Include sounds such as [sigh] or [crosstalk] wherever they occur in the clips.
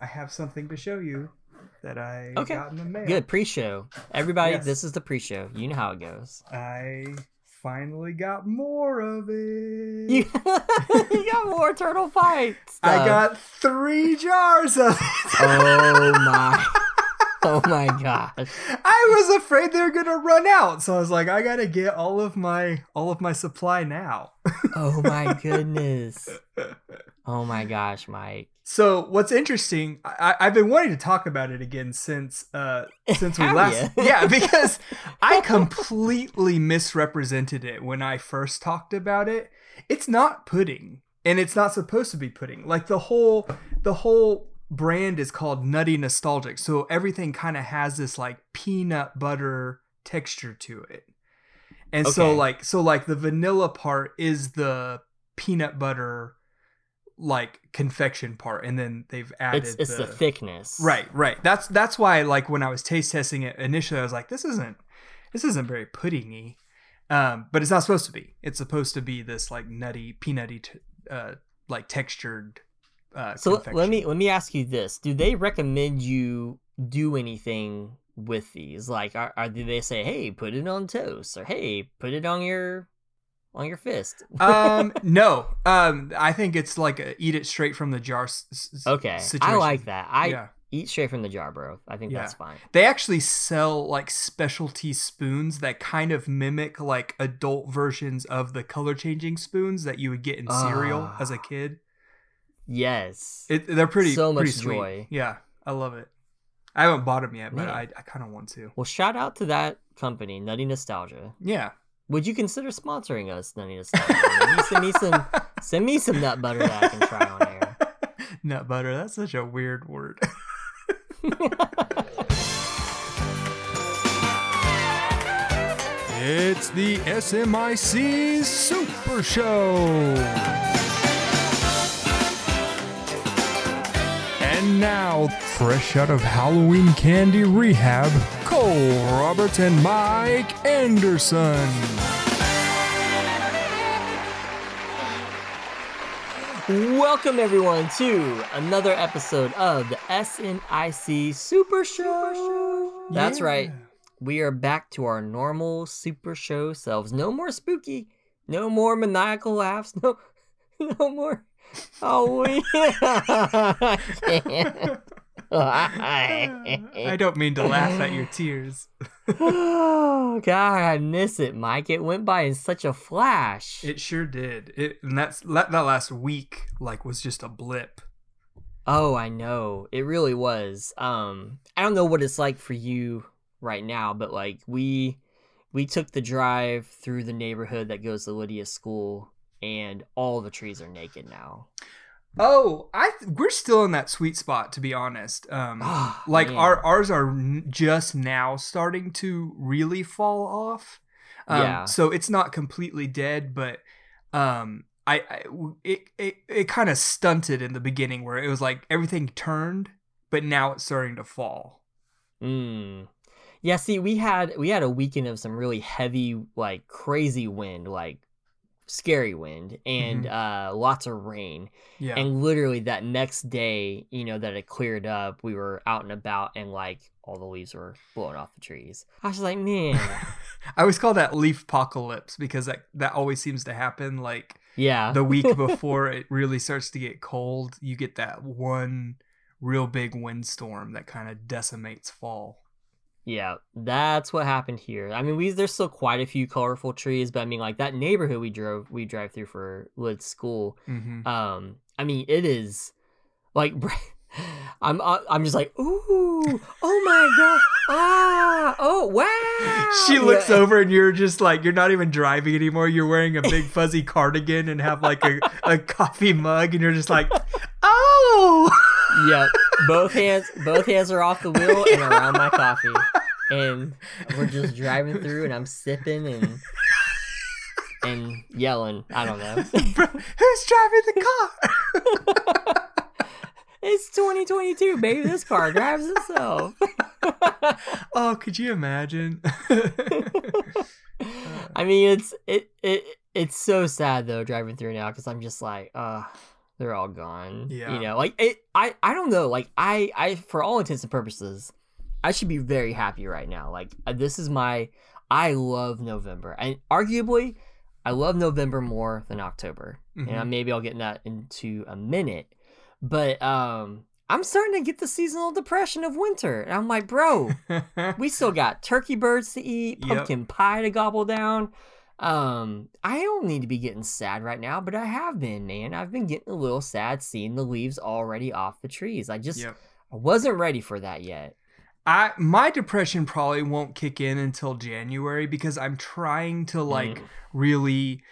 I have something to show you that I Okay. got in the mail. Good pre-show. Everybody, Yes. this is the pre-show. You know how it goes. I finally got more of it. You, [laughs] you got more turtle fights. I uh, got three jars of it. Oh [laughs] my. Oh my gosh. I was afraid they were gonna run out, so I was like, I gotta get all of my all of my supply now. Oh my [laughs] goodness. Oh my gosh, Mike. So what's interesting, I, I've been wanting to talk about it again since uh [laughs] since we last yeah because I [laughs] completely misrepresented it when I first talked about it. It's not pudding, and it's not supposed to be pudding. Like the whole the whole brand is called Nutty Nostalgic, so everything kind of has this like peanut butter texture to it. And so like so like the vanilla part is the peanut butter like confection part and then they've added It's it's the, thickness. Right, right. That's that's why like when I was taste testing it initially I was like this isn't this isn't very puddingy. Um but it's not supposed to be. It's supposed to be this like nutty peanutty t- uh like textured uh So let- let me let me ask you this: Do they recommend you do anything with these? Like, are, are do they say, "Hey, put it on toast," or "Hey, put it on your on your fist"? [laughs] um no. Um I think it's like a eat it straight from the jar s- Okay, I like that. I yeah. eat straight from the jar, bro. I think Yeah. that's fine. They actually sell like specialty spoons that kind of mimic like adult versions of the color changing spoons that you would get in cereal Ah. as a kid. Yes. It, they're pretty So pretty much sweet. joy. Yeah, I love it. I haven't bought them yet, but Man. I, I kind of want to. well, shout out to that company, Nutty Nostalgia. Yeah. Would you consider sponsoring us, Nostalgia? Send me some [laughs] send me some nut butter that I can try on air. [laughs] Nut butter. That's such a weird word. [laughs] it's the SMIC Super Show. And now, fresh out of Halloween candy rehab, Cole Roberts and Mike Anderson. Welcome everyone to another episode of the SNIC Super Show. That's right. We are back to our normal Super Show selves. No more spooky. No more maniacal laughs. No, [laughs] no more. [laughs] Oh, we. [laughs] I don't mean to laugh at your tears. oh [laughs] God, I miss it, Mike. It went by in such a flash. It sure did. It and that's that, that last week like was just a blip. Oh, I know. It really was. Um I don't know what it's like for you right now, but like we we took the drive through the neighborhood that goes to Lydia's school and all the trees are naked now. Oh, I th- we're still in that sweet spot to be honest. Um Ah, like man. our ours are n- just now starting to really fall off. Um, Yeah. So it's not completely dead, but um, I, I it it, it kind of stunted in the beginning where it was like everything turned, but now it's starting to fall. Mm. Yeah, see, we had we had a weekend of some really heavy, like crazy wind, like scary wind, and uh lots of rain. Yeah. And literally that next day, you know, that it cleared up, we were out and about and like all the leaves were blowing off the trees. I was like, [laughs] man, I always call that leaf apocalypse because that that always seems to happen like yeah. the week [laughs] before it really starts to get cold. You get that one real big windstorm that kind of decimates fall. Yeah, that's what happened here. I mean, we there's still quite a few colorful trees, but I mean, like that neighborhood we drove we drive through for Lid School. Mm-hmm. Um, I mean, it is like [laughs] I'm uh, I'm just like, ooh, oh my god, ah, oh wow. She looks Yeah. over and you're just like you're not even driving anymore. You're wearing a big fuzzy [laughs] cardigan and have like a, a coffee mug and you're just like, [laughs] oh. Yep, both hands both hands are off the wheel and around my coffee, and we're just driving through, and I'm sipping and and yelling. I don't know. [laughs] Bro, Who's driving the car? [laughs] It's 2022, baby. This car drives itself. [laughs] oh, could you imagine? I mean, it's it it it's so sad though driving through now because I'm just like, uh, they're all gone. Yeah. You know, like it I I don't know, like I I for all intents and purposes, I should be very happy right now. Like uh, this is my I love November. And arguably I love November more than October. Mhm. And maybe I'll get that into a minute. But um I'm starting to get the seasonal depression of winter. And I'm like, bro, [laughs] we still got turkey birds to eat, Yep. pumpkin pie to gobble down. Um, I don't need to be getting sad right now, but I have been, man. I've been getting a little sad seeing the leaves already off the trees. I just yep. I wasn't ready for that yet. I my depression probably won't kick in until January because I'm trying to like Mm. really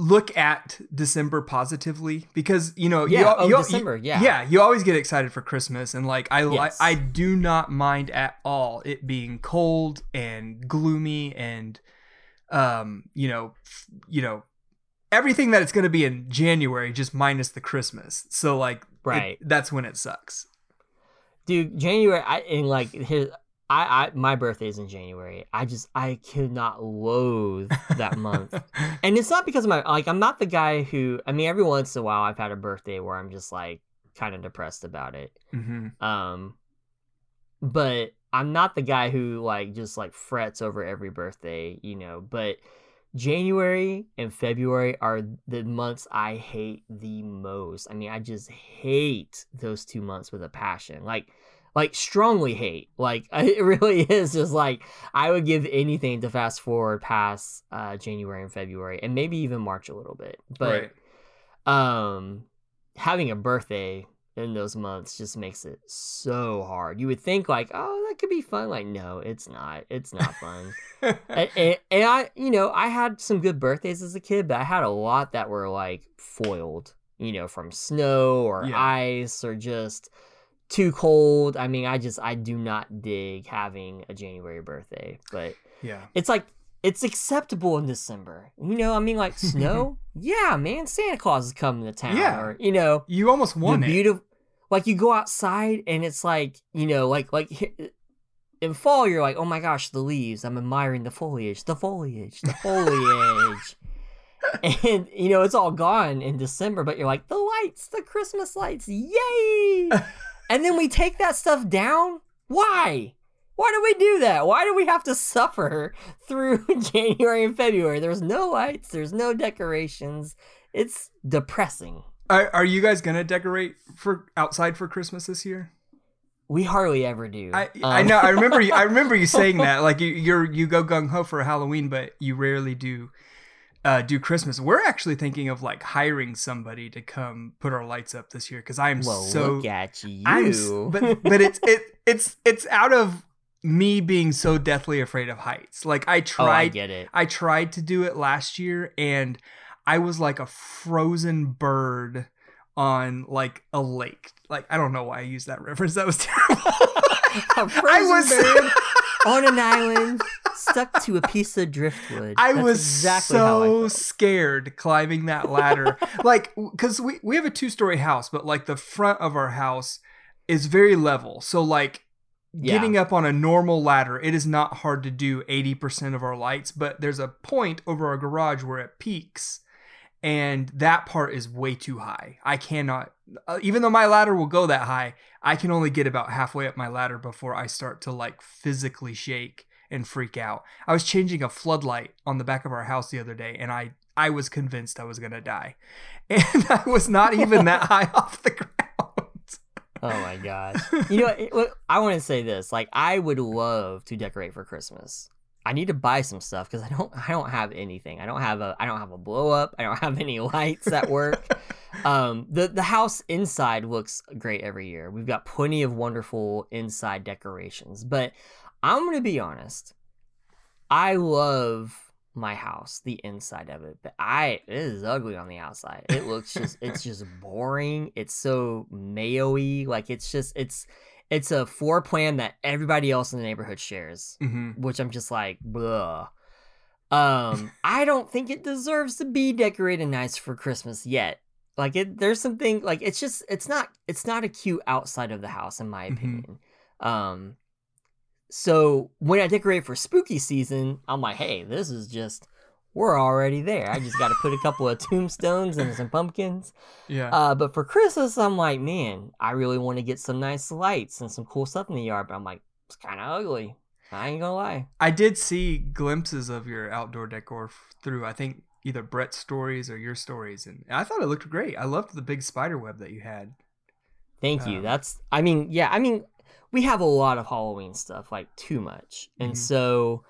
look at December positively because you know Yeah, you, oh, you- December, yeah. yeah you always get excited for Christmas and like I Yes. I, I do not mind at all it being cold and gloomy and um you know f- you know everything that it's going to be in January just minus the Christmas so like it- Right. that's when it sucks Dude, January I and like here I, I my birthday is in January. I just I cannot loathe that month. [laughs] and it's not because of my like I'm not the guy who I mean every once in a while I've had a birthday where I'm just like kind of depressed about it. hmm Um, but I'm not the guy who like just like frets over every birthday, you know. But January and February are the months I hate the most. I mean, I just hate those two months with a passion, like like strongly hate. Like [laughs] it really is just like I would give anything to fast forward past uh, January and February, and maybe even March a little bit. But right um having a birthday in those months just makes it so hard you would think like oh that could be fun like no it's not it's not fun and, [laughs] and, and i you know i had some good birthdays as a kid but i had a lot that were like foiled you know from snow or Yeah. ice or just too cold i mean i just i do not dig having a january birthday but yeah it's like it's acceptable in December. You know, I mean, like [laughs] snow. yeah, man, Santa Claus is coming to town. Yeah. or you know, You almost want the it. beautiful. Like you go outside and it's like you know, like like eh, in fall you're like, oh my gosh, the leaves. I'm admiring the foliage, the foliage, the foliage. [laughs] and you know it's all gone in December, but you're like the lights, the Christmas lights, yay! and then we take that stuff down. Why? Why do we do that? Why do we have to suffer [laughs] through [laughs] January and February? There's no lights, there's no decorations. It's depressing. Are, are you guys gonna decorate for outside for Christmas this year? We hardly ever do. I I Um, know I remember you, I [laughs] remember you saying that like you you're you go gung ho for Halloween, but you rarely do uh, do Christmas. We're actually thinking of like hiring somebody to come put our lights up this year because I am well, so look at you. I'm but but it's it it's it's out of me being so deathly afraid of heights. Like I oh, I tried get it. I tried to do it last year and I was like a frozen bird on like a lake. Like I don't know why I used that reference. That was [laughs] terrible. A I frozen was bird [laughs] on an island stuck to a piece of driftwood. I That's was exactly how I so scared climbing that ladder. [laughs] like cuz we we have a two-story house, but like the front of our house is very level. So like Yeah. getting up on a normal ladder, it is not hard to do 80% of our lights, but there's a point over our garage where it peaks and that part is way too high. I cannot uh, even though my ladder will go that high, I can only get about halfway up my ladder before I start to like physically shake and freak out. I was changing a floodlight on the back of our house the other day and I I was convinced I was going to die. [laughs] And I was not even that [laughs] high off the ground. Oh my gosh. [laughs] You know, what- I want to say this. Like, I would love to decorate for Christmas. I need to buy some stuff because I don't. [laughs] I don't have anything. I don't have a. I don't have a blow up. I don't have any lights at work. [laughs] um, the the house inside looks great every year. We've got plenty of wonderful inside decorations. But I'm gonna be honest. I love my house, the inside of it, but I it is ugly on the outside. It looks just it's [laughs] just boring. It's so mayo-y. Like it's just it's it's a floor plan that everybody else in the neighborhood shares, hmm which I'm just like, blah. Um, [laughs] I don't think it deserves to be decorated nice for Christmas yet. Like it, there's something like it's just it's not it's not a cute outside of the house in my Mhm. opinion. Um, so when I decorate for spooky season, I'm like, hey, this is just we're already there. I just got to put a couple of tombstones and some pumpkins. Yeah. Uh, but for Christmas, I'm like, man, I really want to get some nice lights and some cool stuff in the yard. But I'm like, it's kind of ugly. I ain't gonna lie. I did see glimpses of your outdoor decor f- through, I think, either Brett's stories or your stories, and I thought it looked great. I loved the big spider web that you had. Thank you. Um, That's, I mean, yeah, I mean, we have a lot of Halloween stuff, like too much. And Mhm. so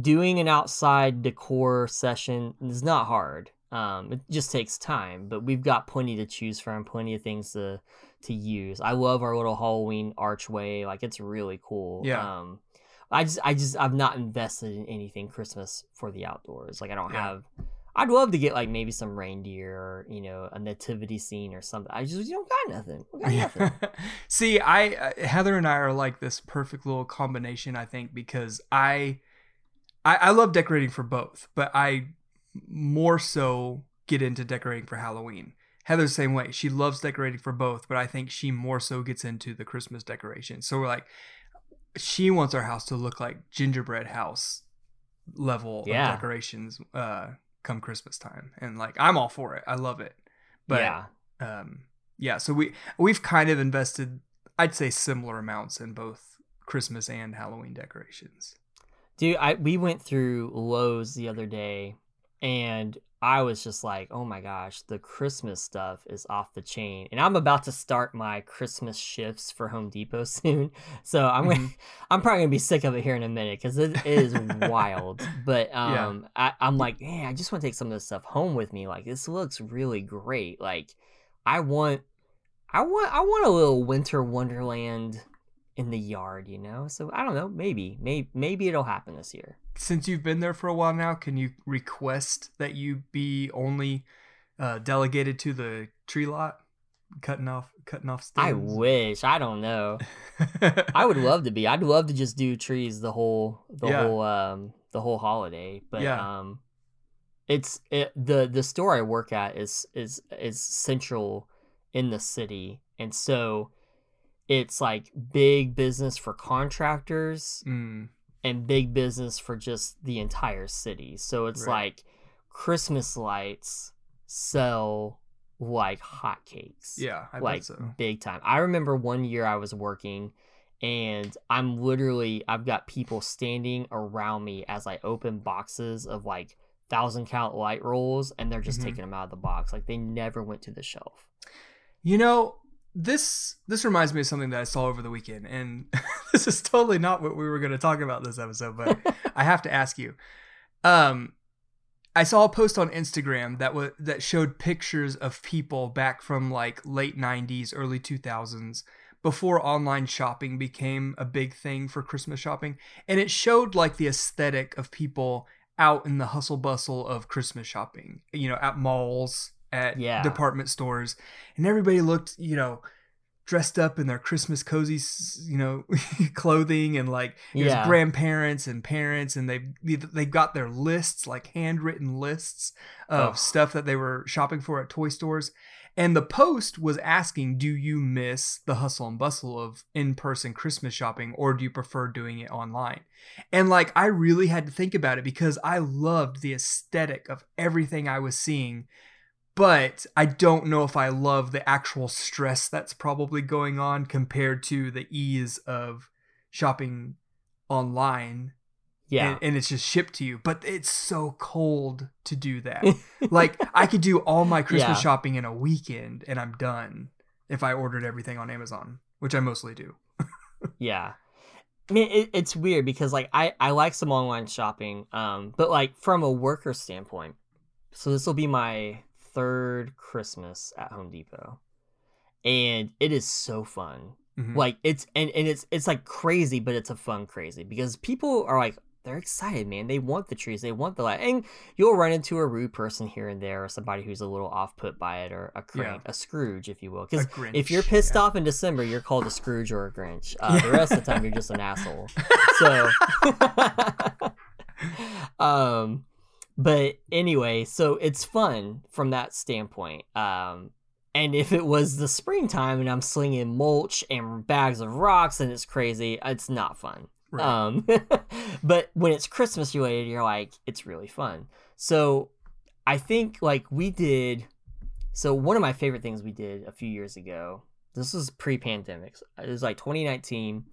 doing an outside decor session is not hard. Um, it just takes time, but we've got plenty to choose from, plenty of things to to use. I love our little Halloween archway; like it's really cool. Yeah. Um, I just, I just, I've not invested in anything Christmas for the outdoors. Like I don't Yeah. have. I'd love to get like maybe some reindeer or you know a nativity scene or something. I just you don't got nothing. Got nothing. [laughs] See, I uh, Heather and I are like this perfect little combination. I think because I, I, I love decorating for both, but I more so get into decorating for Halloween. Heather's the same way. She loves decorating for both, but I think she more so gets into the Christmas decoration. So we're like, she wants our house to look like gingerbread house level Yeah. of decorations uh, come Christmas time, and like I'm all for it. I love it. But yeah. um yeah so we we've kind of invested i'd say similar amounts in both christmas and halloween decorations Dude, I we went through Lowe's the other day and I was just like, "Oh my gosh, the Christmas stuff is off the chain." And I'm about to start my Christmas shifts for Home Depot [laughs] soon. So I'm going [laughs] to I'm probably going to be sick of it here in a minute cuz it is wild. [laughs] But Yeah. um I I'm like, "Man, I just want to take some of this stuff home with me. Like this looks really great. Like I want I want I want a little winter wonderland in the yard, you know? So I don't know, maybe, maybe maybe it'll happen this year. since you've been there for a while now can you request that you be only uh, delegated to the tree lot cutting off cutting off stuff? I wish. I don't know. [laughs] I would love to be. I'd love to just do trees the whole the Yeah. whole um the whole holiday. But Yeah. um it's it, the the store I work at is is is central in the city. And so it's like big business for contractors Mm, and big business for just the entire city. So it's Right. like Christmas lights sell like hotcakes. yeah i like so big time. I remember one year I was working and I'm literally I've got people standing around me as I open boxes of like thousand count light rolls and they're just Mhm. taking them out of the box. Like they never went to the shelf. You know, this this reminds me of something that I saw over the weekend, and [laughs] this is totally not what we were going to talk about this episode, but [laughs] I have to ask you. Um, I saw a post on Instagram that was that showed pictures of people back from like late '90s, early 2000s, before online shopping became a big thing for Christmas shopping, and it showed like the aesthetic of people out in the hustle bustle of Christmas shopping. You know, at malls, at Yeah. department stores, and everybody looked, you know, dressed up in their Christmas cozy, you know, [laughs] clothing, and like there's Yeah. grandparents and parents, and they they got their lists, like handwritten lists of Ugh. stuff that they were shopping for at toy stores. And the post was asking, "Do you miss the hustle and bustle of in-person Christmas shopping, or do you prefer doing it online?" And like, I really had to think about it because I loved the aesthetic of everything I was seeing but I don't know if I love the actual stress that's probably going on compared to the ease of shopping online. Yeah. And, and it's just shipped to you. But it's so cold to do that. [laughs] like, I could do all my Christmas Yeah. shopping in a weekend and I'm done if I ordered everything on Amazon, which I mostly do. [laughs] Yeah. I mean, it, it's weird because like I I like some online shopping, um, but like from a worker standpoint, so this will be my third Christmas at Home Depot, and it is so fun. Mhm. Like it's and and it's it's like crazy, but it's a fun crazy because people are like they're excited, man. They want the trees, they want the light, and you'll run into a rude person here and there, or somebody who's a little off put by it, or a crank, a Scrooge, if you will, because if you're pissed yeah. off in December, you're called a Scrooge or a Grinch. Uh, The rest of the time, you're just an asshole. [laughs] So, [laughs] um, but anyway, so it's fun from that standpoint. Um, and if it was the springtime and I'm slinging mulch and bags of rocks and it's crazy, it's not fun. Right. Um, [laughs] but when it's Christmas related, you're like, it's really fun. So I think like we did. So one of my favorite things we did a few years ago. This was pre-pandemic. It was like 2019.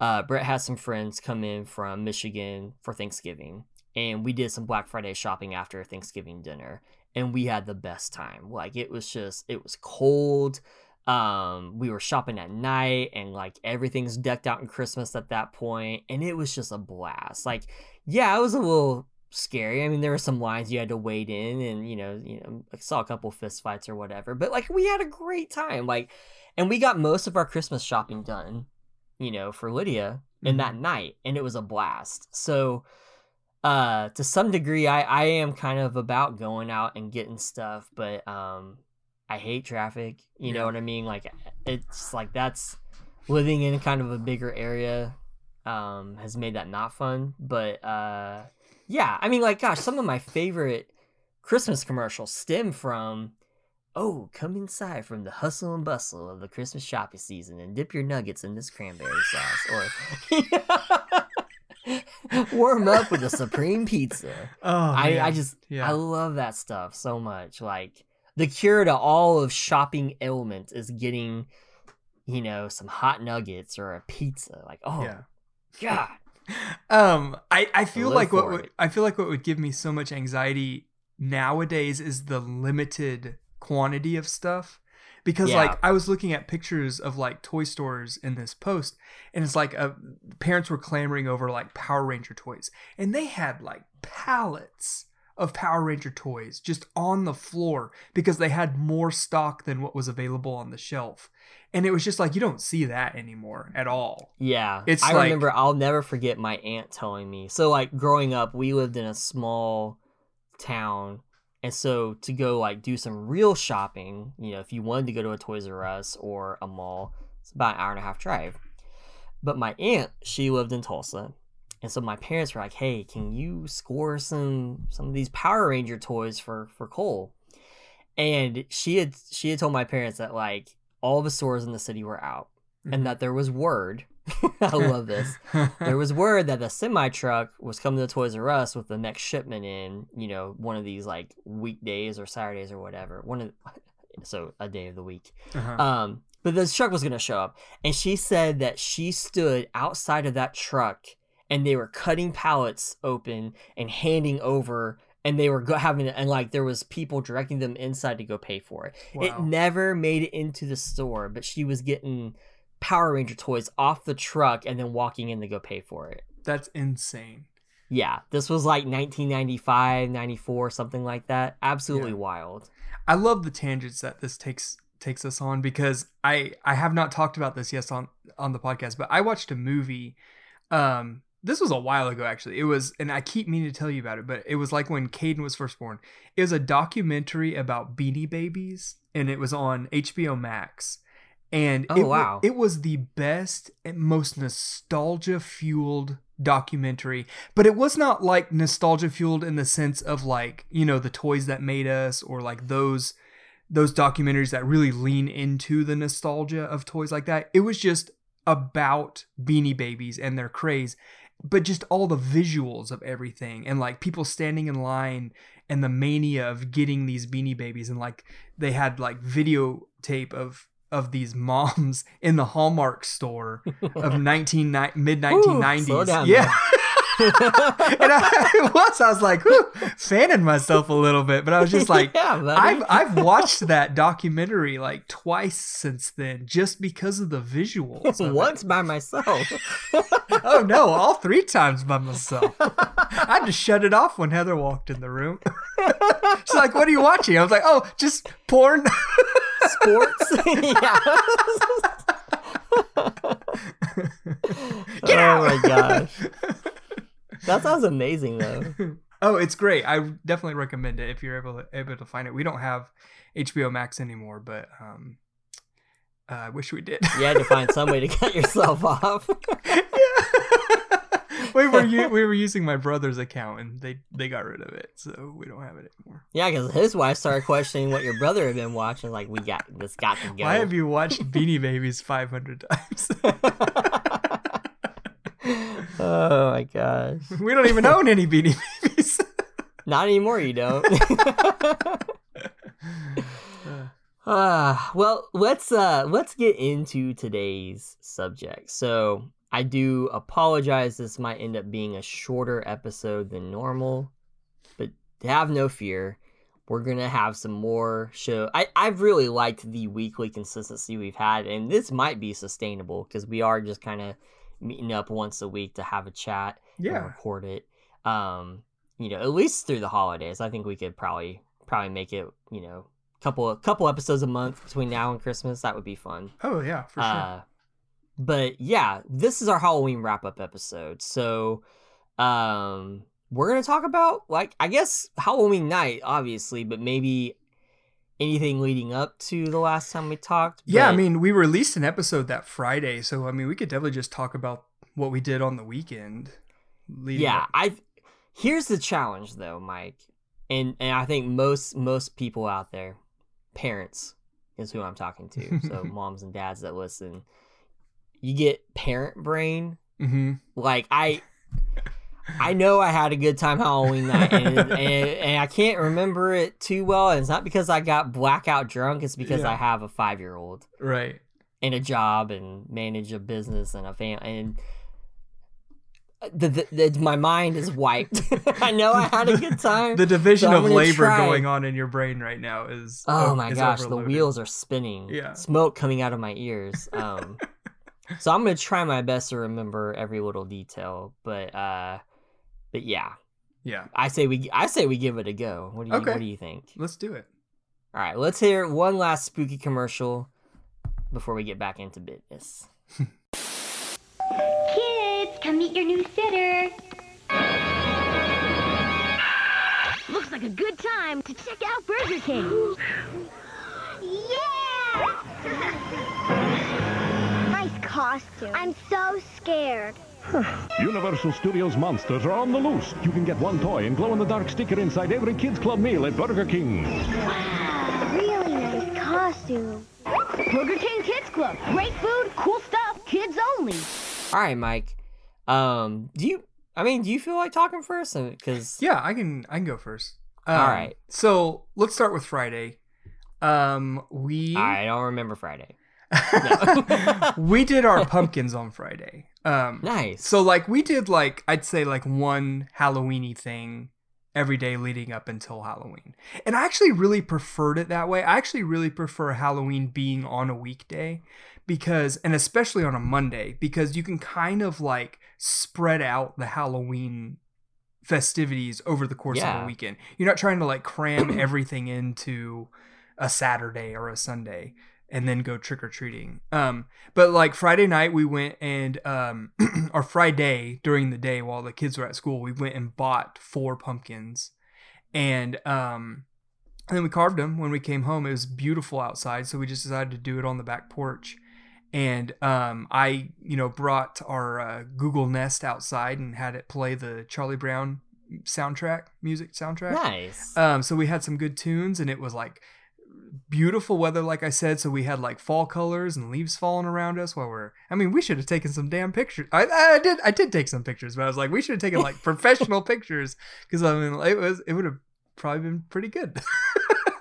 Uh, Brett had some friends come in from Michigan for Thanksgiving, and we did some Black Friday shopping after Thanksgiving dinner, and we had the best time. Like it was just, it was cold um we were shopping at night and like everything's decked out in christmas at that point and it was just a blast. Like yeah it was a little scary. I mean there were some lines you had to wait in and you know you know i saw a couple fist fights or whatever but like we had a great time. Like and we got most of our christmas shopping done you know for lydia in that night and it was a blast. So uh to some degree i i am kind of about going out and getting stuff but um I hate traffic. You Yeah. know what I mean? Like it's like that's living in kind of a bigger area um has made that not fun. But uh yeah, I mean like gosh, some of my favorite Christmas commercials stem from oh, come inside from the hustle and bustle of the Christmas shopping season and dip your nuggets in this cranberry sauce or [laughs] [laughs] [laughs] warm up with a supreme pizza. [laughs] Oh, I, I just yeah. I love that stuff so much. Like the cure to all of shopping ailments is getting, you know, some hot nuggets or a pizza. Like, oh yeah. god. [laughs] Um, I I feel live like what would. I feel like what would give me so much anxiety nowadays is the limited quantity of stuff. Because Yeah. like I was looking at pictures of like toy stores in this post, and it's like uh, parents were clamoring over like Power Ranger toys, and they had like pallets of Power Ranger toys just on the floor because they had more stock than what was available on the shelf, and it was just like you don't see that anymore at all. Yeah. It's I like- remember I'll never forget my aunt telling me. So like growing up, we lived in a small town. And so to go like do some real shopping, you know, if you wanted to go to a Toys R Us or a mall, it's about an hour and a half drive. But my aunt, she lived in Tulsa. And so my parents were like, "Hey, can you score some some of these Power Ranger toys for for Cole?" And she had she had told my parents that like all the stores in the city were out Mhm. and that there was word. [laughs] I love this. There was [laughs] word that a semi truck was coming to Toys R Us with the next shipment in, you know, one of these like weekdays or Saturdays or whatever. One of [laughs] so a day of the week. Uh-huh. Um, but the truck was gonna show up, and she said that she stood outside of that truck, and they were cutting pallets open and handing over, and they were go- having and like there was people directing them inside to go pay for it. It never made it into the store, but she was getting Power Ranger toys off the truck and then walking in to go pay for it. That's insane. Yeah, this was like 1995, 94, something like that. Absolutely Yeah. wild. I love the tangents that this takes takes us on because I I have not talked about this yes on on the podcast, but I watched a movie. Um, this was a while ago actually. It was, and I keep meaning to tell you about it, but it was like when Caden was first born. It was a documentary about Beanie Babies, and it was on HBO Max. And Oh, it, wow. it was the best and most nostalgia fueled documentary, but it was not like nostalgia fueled in the sense of like, you know, the toys that made us or like those those documentaries that really lean into the nostalgia of toys like that. It was just about beanie babies and their craze, but just all the visuals of everything and like people standing in line and the mania of getting these beanie babies and like they had like videotape of of these moms in the Hallmark store of [laughs] 19 mid Ooh, slow 1990s. yeah. [laughs] and I, [laughs] was I was like fanning myself a little bit, but I was just [laughs] like yeah. I've I've watched that documentary like twice since then, just because of the visuals. of [laughs] it. once by myself. Oh no, all three times by myself. I had to shut it off when Heather walked in the room. She's like, "What are you watching?" I was like, "Oh, just porn." Sports. yeah. Get oh out! my gosh. That sounds amazing though. [laughs] oh, it's great. I definitely recommend it if you're able to, able to find it. We don't have HBO Max anymore, but um, uh, I wish we did. You had to find some way to [laughs] cut yourself off. [laughs] we were u- we were using my brother's account and they they got rid of it, so we don't have it anymore. Yeah, because his wife started questioning what your brother had been watching. Like, we got this, got to go. Why have you watched Beanie Babies 500 times? My gosh. [laughs] We don't even own any Beanie [laughs] Babies. Not anymore, you don't. [laughs] Ah, well, let's uh let's get into today's subject. So, I do apologize this might end up being a shorter episode than normal, but have no fear. We're gonna have some more show. I I've really liked the weekly consistency we've had, and this might be sustainable because we are just kind of meeting up once a week to have a chat and yeah. record it. Um, you know, at least through the holidays. I think we could probably probably make it. You know, couple couple episodes a month between now and Christmas. That would be fun. Oh yeah, for sure. Uh, but yeah, this is our Halloween wrap up episode. So, um, we're gonna talk about like I guess Halloween night, obviously, but maybe anything leading up to the last time we talked. yeah, I mean, we released an episode that Friday, so I mean, we could definitely just talk about what we did on the weekend. yeah i here's the challenge though mike and and i think most most people out there parents is who i'm talking to [laughs] so moms and dads that listen you get parent brain Mhm. like i i know i had a good time halloween night and, [laughs] and, and i can't remember it too well and it's not because i got blackout drunk it's because Yeah. i have a five year old Right. and a job and manage a business and a family and the, the, the my mind is wiped. [laughs] I know I had a good [laughs] time. The division So of labor try. going on in your brain right now is oh my is gosh, the wheels are spinning. Yeah. Smoke coming out of my ears. Um so I'm gonna try my best to remember every little detail. But uh but yeah. Yeah, I say we I say we give it a go. What do you Okay. what do you think? let's do it. All right, let's hear one last spooky commercial before we get back into business. [laughs] Kids, come meet your new sitter. Looks like a good time to check out Burger King. [gasps] yeah! [laughs] nice costume. I'm so scared. Universal Studios monsters are on the loose. You can get one toy and glow-in-the-dark sticker inside every Kids Club meal at Burger King. Wow, Really nice costume. Burger King Kids Club. Great food, cool stuff, kids only. All right, Mike. Um, do you? I mean, do you feel like talking first? Because Yeah, I can. I can go first. Um, All right. So let's start with Friday. Um, we I don't remember Friday. [laughs] we did our pumpkins on Friday. Um, Nice. so like we did like I'd say like one Halloweeny thing every day leading up until Halloween, and I actually really preferred it that way. I actually really prefer Halloween being on a weekday because, and especially on a Monday, because you can kind of like spread out the Halloween festivities over the course of a weekend. You're not trying to like cram everything into a Saturday or a Sunday and then go trick or treating. Um, but like Friday night, we went and um, [clears throat] or Friday during the day while the kids were at school, we went and bought four pumpkins, and um, and then we carved them when we came home. It was beautiful outside, so we just decided to do it on the back porch. And um, I, you know, brought our uh, Google Nest outside and had it play the Charlie Brown soundtrack, music soundtrack. nice. Um, so we had some good tunes, and it was like beautiful weather, like I said. So we had like fall colors and leaves falling around us while we're. I mean, we should have taken some damn pictures. I, I did. I did take some pictures, but I was like, we should have taken like [laughs] professional pictures because I mean, it was. It would have probably been pretty good.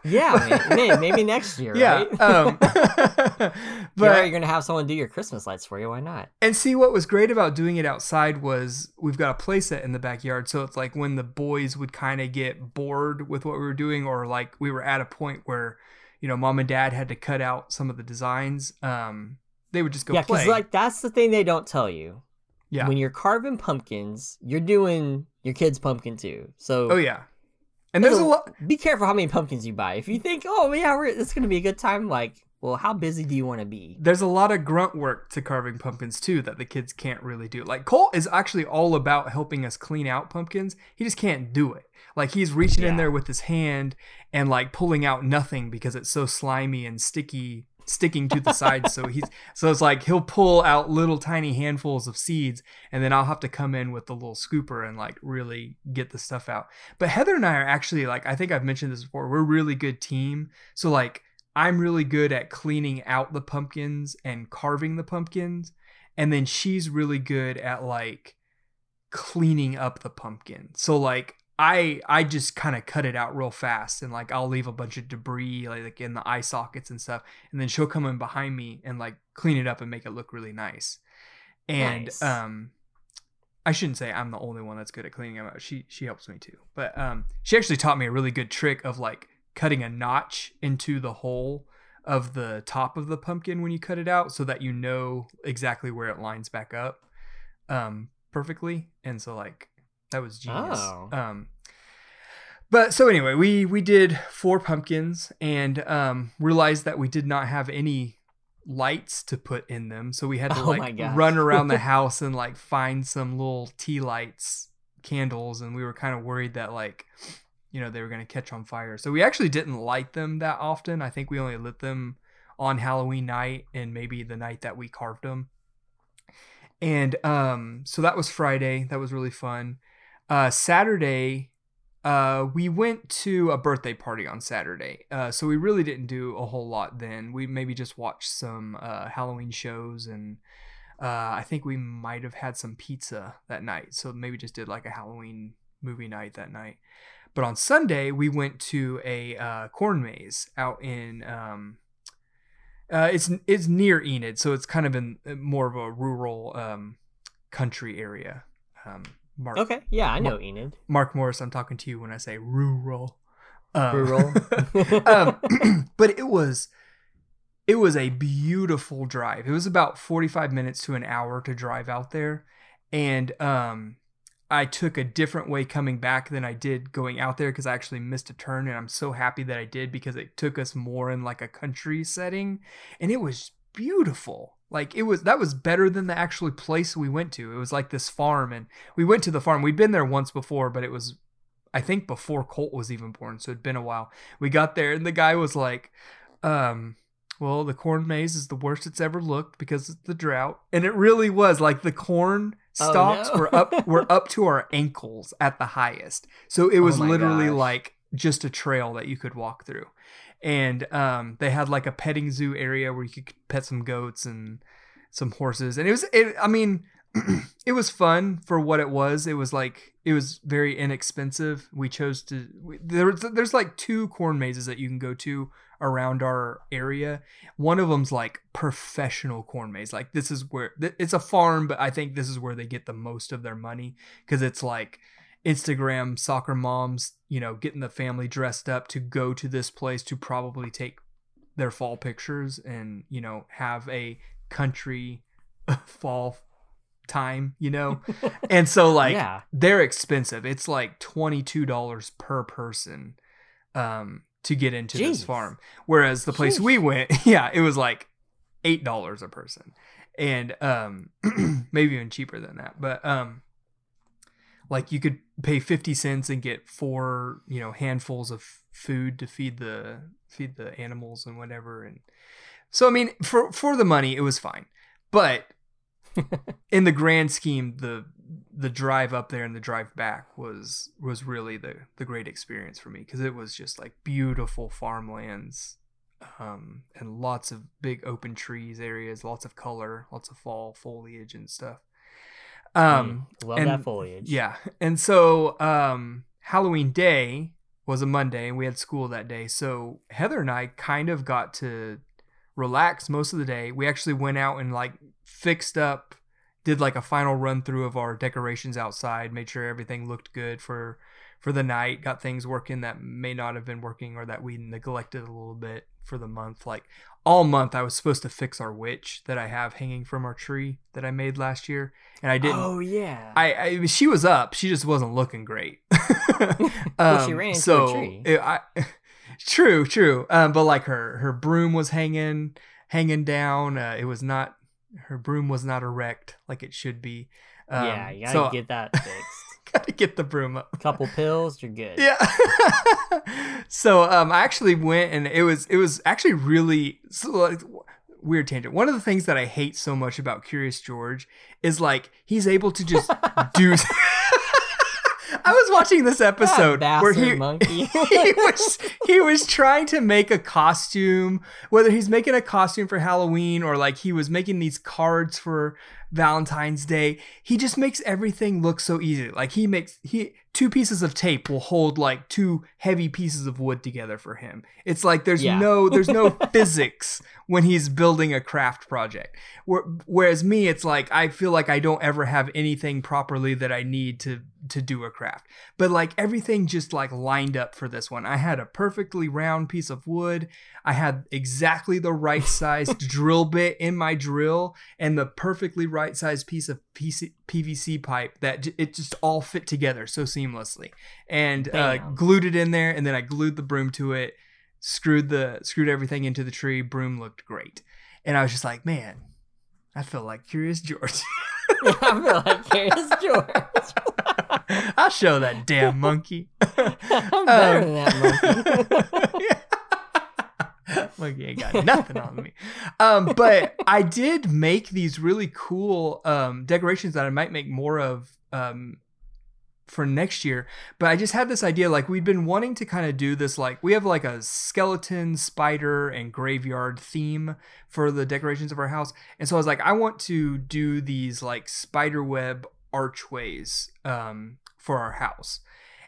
yeah, man, [laughs] maybe next year. yeah. Right? Um, [laughs] but but you're gonna have someone do your Christmas lights for you. Why not? And see what was great about doing it outside was we've got a playset in the backyard, so it's like when the boys would kind of get bored with what we were doing, or like we were at a point where, you know, mom and dad had to cut out some of the designs. Um, they would just go play. yeah, because like that's the thing they don't tell you. yeah. When you're carving pumpkins, you're doing your kid's pumpkin too. So oh yeah. And there's a lot. Be careful how many pumpkins you buy. If you think, oh yeah, we're, it's gonna be a good time, like, well, how busy do you want to be? There's a lot of grunt work to carving pumpkins too that the kids can't really do. Like Cole is actually all about helping us clean out pumpkins. He just can't do it. Like he's reaching in there with his hand and like pulling out nothing because it's so slimy and sticky sticking to the sides so he's [laughs] so it's like he'll pull out little tiny handfuls of seeds and then I'll have to come in with the little scooper and like really get the stuff out. But Heather and I are actually like I think I've mentioned this before. We're really good team. So like I'm really good at cleaning out the pumpkins and carving the pumpkins. And then she's really good at like cleaning up the pumpkin. So like I I just kind of cut it out real fast and like I'll leave a bunch of debris like, like in the eye sockets and stuff and then she'll come in behind me and like clean it up and make it look really nice. And Nice. um I shouldn't say I'm the only one that's good at cleaning them out. She she helps me too. But um she actually taught me a really good trick of like cutting a notch into the hole of the top of the pumpkin when you cut it out so that you know exactly where it lines back up um perfectly. And so like that was genius. Oh. Um but so anyway, we we did four pumpkins and um realized that we did not have any lights to put in them. So we had to Oh like run around the [laughs] house and like find some little tea lights, candles and we were kind of worried that like you know they were going to catch on fire. So we actually didn't light them that often. I think we only lit them on Halloween night and maybe the night that we carved them. And um so that was Friday. That was really fun. Uh Saturday uh we went to a birthday party on Saturday. Uh so we really didn't do a whole lot then. We maybe just watched some uh Halloween shows and uh I think we might have had some pizza that night. So maybe just did like a Halloween movie night that night. But on Sunday we went to a uh corn maze out in um uh, it's it's near Enid, so it's kind of in more of a rural um, country area. Um, Mark, Okay, yeah, I know Enid. Mark Morris, I'm talking to you when I say rural. [laughs] Um, Rural. [clears throat] um, but it was it was a beautiful drive. It was about 45 minutes to an hour to drive out there, and um, I took a different way coming back than I did going out there because I actually missed a turn, and I'm so happy that I did because it took us more in like a country setting, and it was beautiful. Like it was that was better than the actual place we went to. It was like this farm, and we went to the farm. We'd been there once before, but it was I think before Colt was even born, so it'd been a while. We got there and the guy was like, um, well, the corn maze is the worst it's ever looked because of the drought. And it really was like the corn Oh, stalks no. were up were up to our ankles at the highest. So it was Oh literally gosh. like just a trail that you could walk through. And um, they had like a petting zoo area where you could pet some goats and some horses. And it was it I mean [clears throat] it was fun for what it was. It was like it was very inexpensive. We chose to we, there's there's like two corn mazes that you can go to around our area. One of them's like professional corn maze. Like this is where it's a farm, but I think this is where they get the most of their money because it's like Instagram soccer moms, you know, getting the family dressed up to go to this place to probably take their fall pictures and you know have a country [laughs] fall time, you know. [laughs] and so like yeah. they're expensive. It's like twenty two dollars per person um, to get into this farm. Whereas the place we went, [laughs] yeah, it was like eight dollars a person, and um, [clears throat] maybe even cheaper than that. But um, like you could pay fifty cents and get four, you know, handfuls of food to feed the feed the animals and whatever. And so I mean, for for the money, it was fine, but [laughs] in the grand scheme, the the drive up there and the drive back was was really the the great experience for me because it was just like beautiful farmlands um and lots of big open trees areas lots of color lots of fall foliage and stuff um Mm, love and- that foliage. yeah and so um halloween day was a monday and we had school that day. So heather and i kind of got to relax most of the day. We actually went out and like fixed up did like a final run through of our decorations outside made sure everything looked good for for the night got things working that may not have been working or that we neglected a little bit for the month like all month i was supposed to fix our witch that i have hanging from our tree that i made last year and i didn't Oh yeah. I, I she was up. She just wasn't looking great. [laughs] [laughs] Well, she Um, ran into a so tree. it- I, [laughs] true, true. Um, but like her her broom was hanging hanging down. Uh, it was not her broom was not erect like it should be. Um, yeah, you gotta so get that fixed. [laughs] gotta get the broom up. Couple [laughs] pills, you're good. Yeah. [laughs] so um, I actually went and it was it was actually really weird tangent. One of the things that I hate so much about Curious George is like he's able to just do. I was watching this episode where he monkey. he was he was trying to make a costume, whether he's making a costume for Halloween or like he was making these cards for Valentine's Day. He just makes everything look so easy. Like he makes he two pieces of tape will hold like two heavy pieces of wood together for him. It's like there's Yeah. no there's no [laughs] physics when he's building a craft project. Where- Whereas me, it's like I feel like I don't ever have anything properly that I need to to do a craft. But like everything just like lined up for this one. I had a perfectly round piece of wood. I had exactly the right sized [laughs] drill bit in my drill and the perfectly right sized piece of PC- PVC pipe that j- it just all fit together so seamlessly. And uh, glued it in there and then I glued the broom to it, screwed the screwed everything into the tree. Broom looked great. And I was just like, man, I feel like Curious George. [laughs] [laughs] I feel like Curious [laughs] George. I'll show that damn monkey. I'm better Um, than that monkey. [laughs] monkey ain't got nothing on me. Um, but I did make these really cool um, decorations that I might make more of um, for next year. But I just had this idea like we'd been wanting to kind of do this like we have like a skeleton, spider, and graveyard theme for the decorations of our house. And so I was like, I want to do these like spider web archways um, for our house.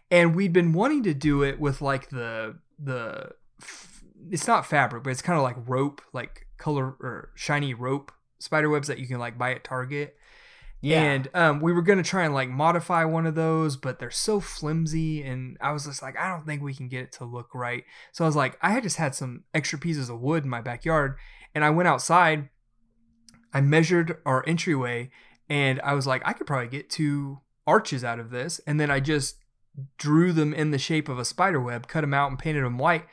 And we'd been wanting to do it with like the the it's not fabric, but it's kind of like rope, like color or shiny rope spider webs that you can like buy at Target. Yeah. And um, we were gonna try and like modify one of those, but they're so flimsy, and I was just like, I don't think we can get it to look right. So I was like, I had just had some extra pieces of wood in my backyard, and I went outside. I measured our entryway, and I was like, I could probably get two arches out of this, and then I just drew them in the shape of a spider web, cut them out, and painted them white.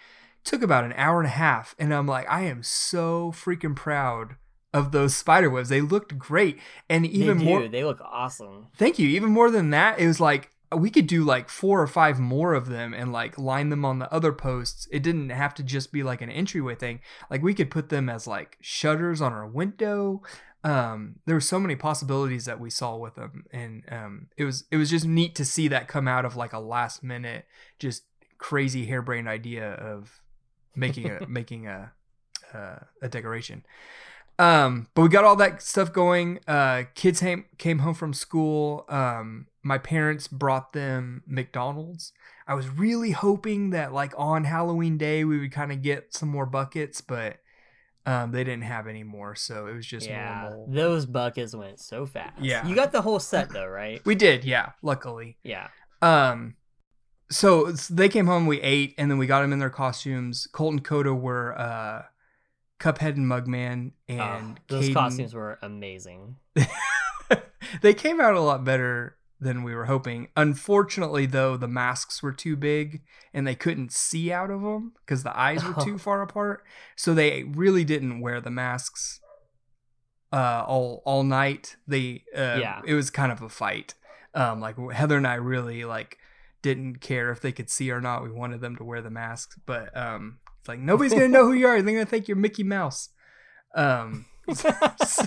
Took about an hour and a half, and I'm like, I am so freaking proud of those spider webs. They looked great, and even they more. They look awesome. Thank you. Even more than that, it was like we could do like four or five more of them and like line them on the other posts. It didn't have to just be like an entryway thing. Like we could put them as like shutters on our window. Um, there were so many possibilities that we saw with them, and um, it was it was just neat to see that come out of like a last minute, just crazy harebrained idea of making a making a uh, a decoration. Um, but we got all that stuff going. Uh, kids came came home from school. Um, my parents brought them McDonald's. I was really hoping that like on Halloween Day we would kind of get some more buckets, but um, they didn't have any more, so it was just yeah. normal. Those buckets went so fast. Yeah. You got the whole set though, right? We did, yeah. Luckily, Yeah. Um, so they came home, we ate, and then we got them in their costumes. Colt and Coda were uh, Cuphead and Mugman, and Oh, those Caden- costumes were amazing. [laughs] they came out a lot better than we were hoping. Unfortunately, though, the masks were too big and they couldn't see out of them because the eyes were too [laughs] far apart. So they really didn't wear the masks uh, all all night. They uh, Yeah. it was kind of a fight. Um, like Heather and I really like didn't care if they could see or not. We wanted them to wear the masks, but um, it's like nobody's gonna know who you are. They're gonna think you're Mickey Mouse. Um, [laughs] so,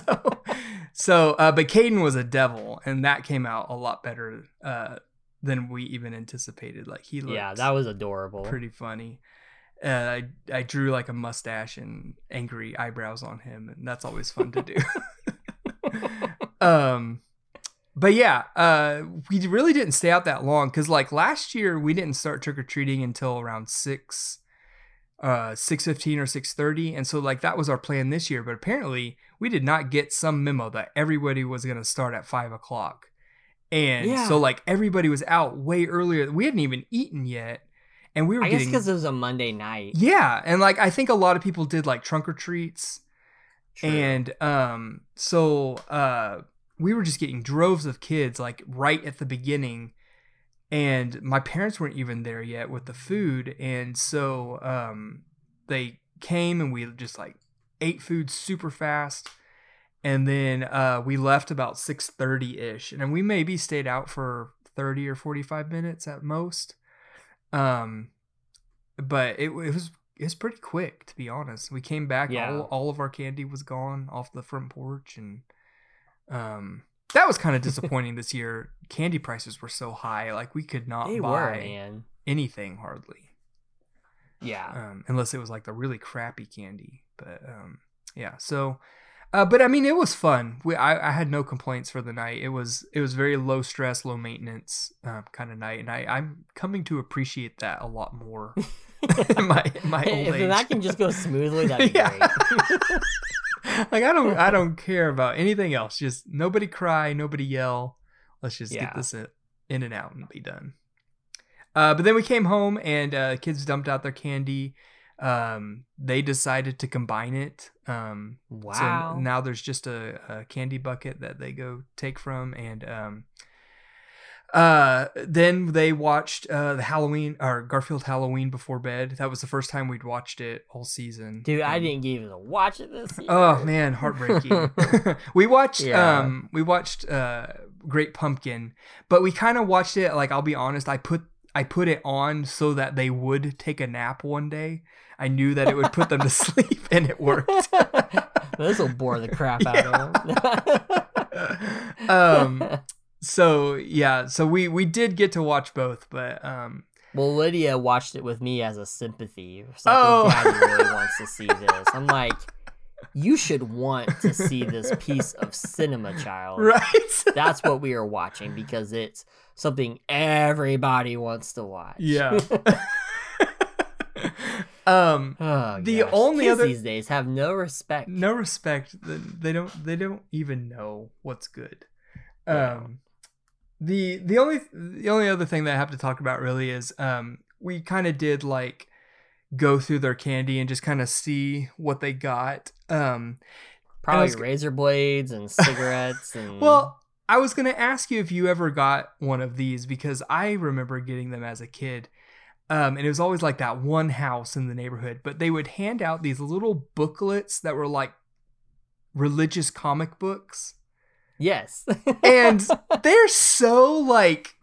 so uh, but Caden was a devil, and that came out a lot better uh, than we even anticipated. Like he looked Yeah, that was adorable. pretty funny. Uh, I I drew like a mustache and angry eyebrows on him, and that's always fun to do. [laughs] [laughs] um, but yeah, uh, we really didn't stay out that long because like last year we didn't start trick or treating until around six, uh, six fifteen or six thirty, and so like that was our plan this year. But apparently we did not get some memo that everybody was gonna start at five o'clock, and Yeah. so like everybody was out way earlier. We hadn't even eaten yet, and we were I guess getting because it was a Monday night. yeah, and like I think a lot of people did like trunk or treats, True. and um, so uh, we were just getting droves of kids like right at the beginning, and my parents weren't even there yet with the food, and so um, they came and we just like ate food super fast. And then uh, we left about six thirty ish, and we maybe stayed out for thirty or forty five minutes at most. Um, but it, it was it was pretty quick to be honest. We came back, Yeah. all all of our candy was gone off the front porch, and um, that was kind of disappointing this year. Candy prices were so high, like we could not they buy were, anything hardly, Yeah. um, unless it was like the really crappy candy. But um, yeah, so Uh, but I mean, it was fun. We I, I had no complaints for the night. It was it was very low stress, low maintenance uh, kind of night, and I I'm coming to appreciate that a lot more. [laughs] [laughs] my my old if age. that can just go smoothly, that'd be [laughs] Yeah. great. [laughs] like I don't I don't care about anything else. Just nobody cry, nobody yell. Let's just Yeah. get this in, in and out and be done. Uh, but then we came home and uh, kids dumped out their candy. Um, they decided to combine it. Um, Wow. So now there's just a, a candy bucket that they go take from, and um, uh, then they watched uh, the Halloween or Garfield Halloween before bed. That was the first time we'd watched it all season. Dude, I didn't even watch it this year. Oh man, [laughs] heartbreaking. [laughs] we watched Yeah. um we watched uh Great Pumpkin, but we kind of watched it like I'll be honest, I put I put it on so that they would take a nap one day. I knew that it would put them to [laughs] sleep and it worked. this will bore the crap out of them. um. So yeah, so we we did get to watch both, but um well, Lydia watched it with me as a sympathy. Like, Oh. oh, Daddy really [laughs] wants to see this. I'm like, you should want to see this piece of cinema, child. right. [laughs] That's what we are watching because it's something everybody wants to watch. yeah. [laughs] um Oh, The gosh. only Kids other- these days have no respect. no respect they don't they don't even know what's good um the the only the only other thing that i have to talk about really is um we kind of did like go through their candy and just kind of see what they got um Probably was- razor blades and [laughs] cigarettes and well i was gonna ask you if you ever got one of these because i remember getting them as a kid um, and it was always like that one house in the neighborhood but they would hand out these little booklets that were like religious comic books yes. and [laughs] they're so like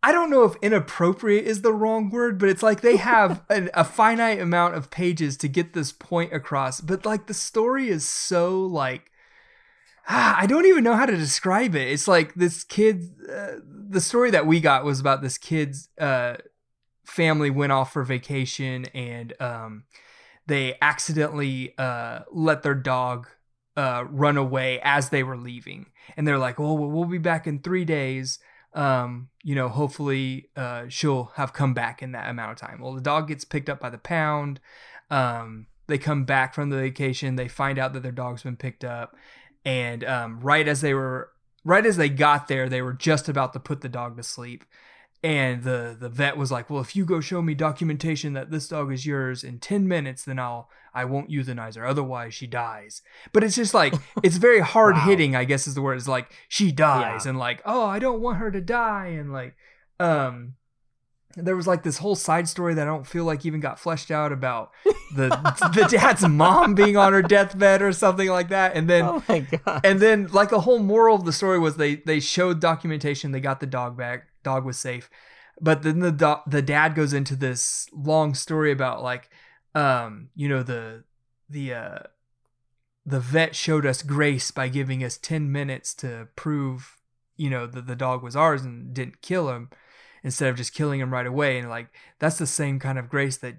I don't know if inappropriate is the wrong word, but it's like they have [laughs] an, a finite amount of pages to get this point across. But like the story is so like ah, I don't even know how to describe it. It's like this kid. Uh, the story that we got was about this kid's uh, family went off for vacation and um, they accidentally uh, let their dog uh, run away as they were leaving. And they're like, "Oh, well, we'll be back in three days. Um, you know, hopefully, uh, she'll have come back in that amount of time." Well, the dog gets picked up by the pound. Um, they come back from the vacation. They find out that their dog's been picked up, and um, right as they were, right as they got there, they were just about to put the dog to sleep. And the the vet was like, "Well, if you go show me documentation that this dog is yours in ten minutes, then I'll I won't euthanize her. Otherwise, she dies." But it's just like [laughs] it's very hard hitting. I guess is the word. It's like she dies, Yeah. and like oh, I don't want her to die, and like um, there was like this whole side story that I don't feel like even got fleshed out about the [laughs] the dad's mom being on her deathbed or something like that, and then oh my god. and then like the whole moral of the story was they they showed documentation they got the dog back dog was safe but then the do- the dad goes into this long story about like um you know the the uh the vet showed us grace by giving us 10 minutes to prove you know that the dog was ours and didn't kill him instead of just killing him right away. And like that's the same kind of grace that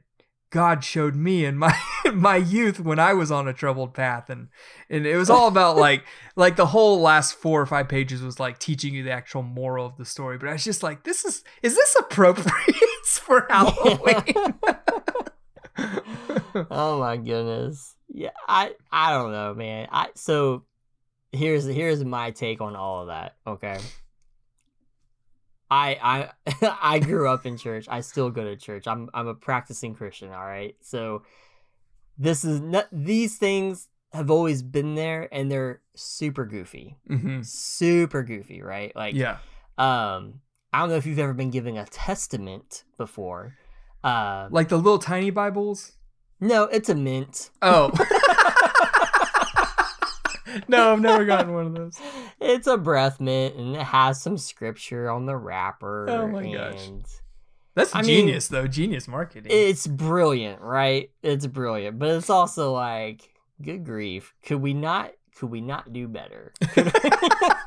God showed me in my [laughs] my youth when I was on a troubled path. And and it was all about [laughs] like like the whole last four or five pages was like teaching you the actual moral of the story. But I was just like this is is this appropriate [laughs] for Halloween oh my goodness. Yeah, I I don't know, man. I so here's here's my take on all of that. Okay. I I [laughs] I grew up in church. I still go to church. I'm I'm a practicing Christian. All right. So this is not these things have always been there, and they're super goofy, Mhm. super goofy, right? Like yeah um. I don't know if you've ever been given a testament before. Uh, like the little tiny Bibles no, it's a mint. oh [laughs] no I've never gotten one of those It's a breath mint and it has some scripture on the wrapper. Oh my gosh. that's I mean, genius though genius marketing It's brilliant, right? It's brilliant, but it's also like, good grief, could we not? Could we not do better? [laughs]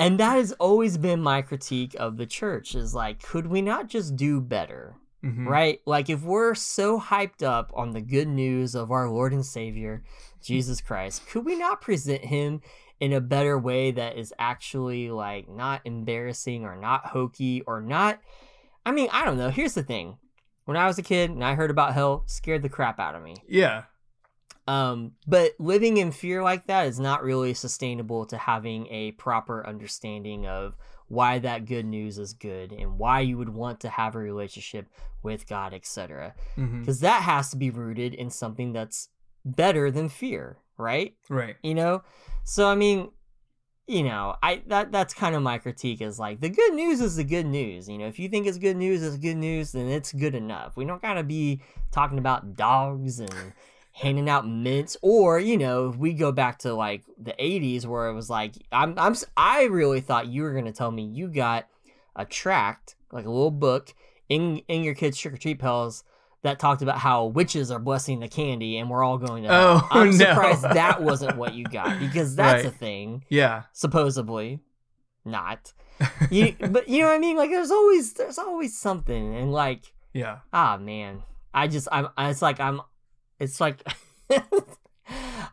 And that has always been my critique of the church is like, could we not just do better? Mhm. Right? Like if we're so hyped up on the good news of our Lord and Savior, Jesus Christ, could we not present him in a better way that is actually like not embarrassing or not hokey or not? I mean, I don't know. Here's the thing. When I was a kid and I heard about hell, scared the crap out of me. Yeah. Um, but living in fear like that is not really sustainable to having a proper understanding of why that good news is good and why you would want to have a relationship with God, etc. Because mm-hmm. that has to be rooted in something that's better than fear, right? Right. You know? So I mean, you know, I that that's kind of my critique is like the good news is the good news. You know, if you think it's good news, it's good news, then it's good enough. We don't gotta be talking about dogs and handing out mints or you know if we go back to like the 80s where it was like i'm i'm i really thought you were going to tell me you got a tract like a little book in in your kids trick or treat pills that talked about how witches are blessing the candy and we're all going to. Oh, i'm [laughs] no. surprised that [laughs] wasn't what you got because that's a thing Yeah. supposedly not [laughs] you but you know what i mean like there's always there's always something and like Yeah. ah man i just i'm it's like i'm it's like [laughs]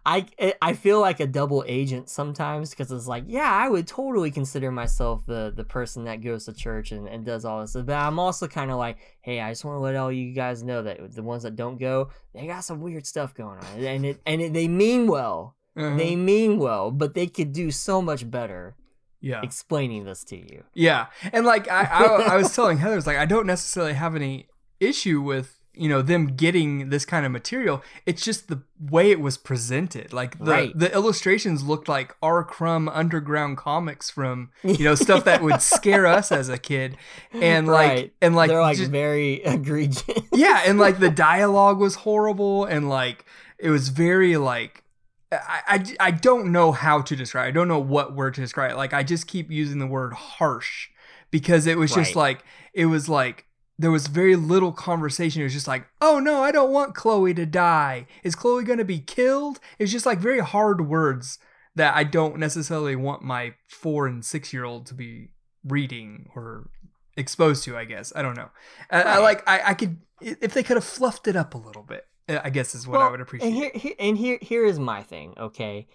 i i feel like a double agent sometimes because it's like yeah i would totally consider myself the the person that goes to church and, and does all this but i'm also kind of like hey i just want to let all you guys know that the ones that don't go they got some weird stuff going on and it and it, they mean well Uh-huh. they mean well but they could do so much better yeah. explaining this to you Yeah, and like I, I, I was [laughs] telling Heather, it's like I don't necessarily have any issue with you know them getting this kind of material. It's just the way it was presented. Like the Right. the illustrations looked like R. Crumb underground comics from you know stuff that would [laughs] scare us as a kid, and like Right. and like they're like just- very [laughs] egregious yeah, and like the dialogue was horrible, and like it was very like. I, I, I don't know how to describe. I don't know what word to describe. it. Like I just keep using the word harsh because it was just like it was like there was very little conversation. It was just like, oh no, I don't want Chloe to die. Is Chloe gonna be killed? It's just like very hard words that I don't necessarily want my four and six year old to be reading or exposed to. I guess I don't know. I, I like I, I could if they could have fluffed it up a little bit. uh, I guess is what I would appreciate. And here, here, and here, here is my thing. Okay,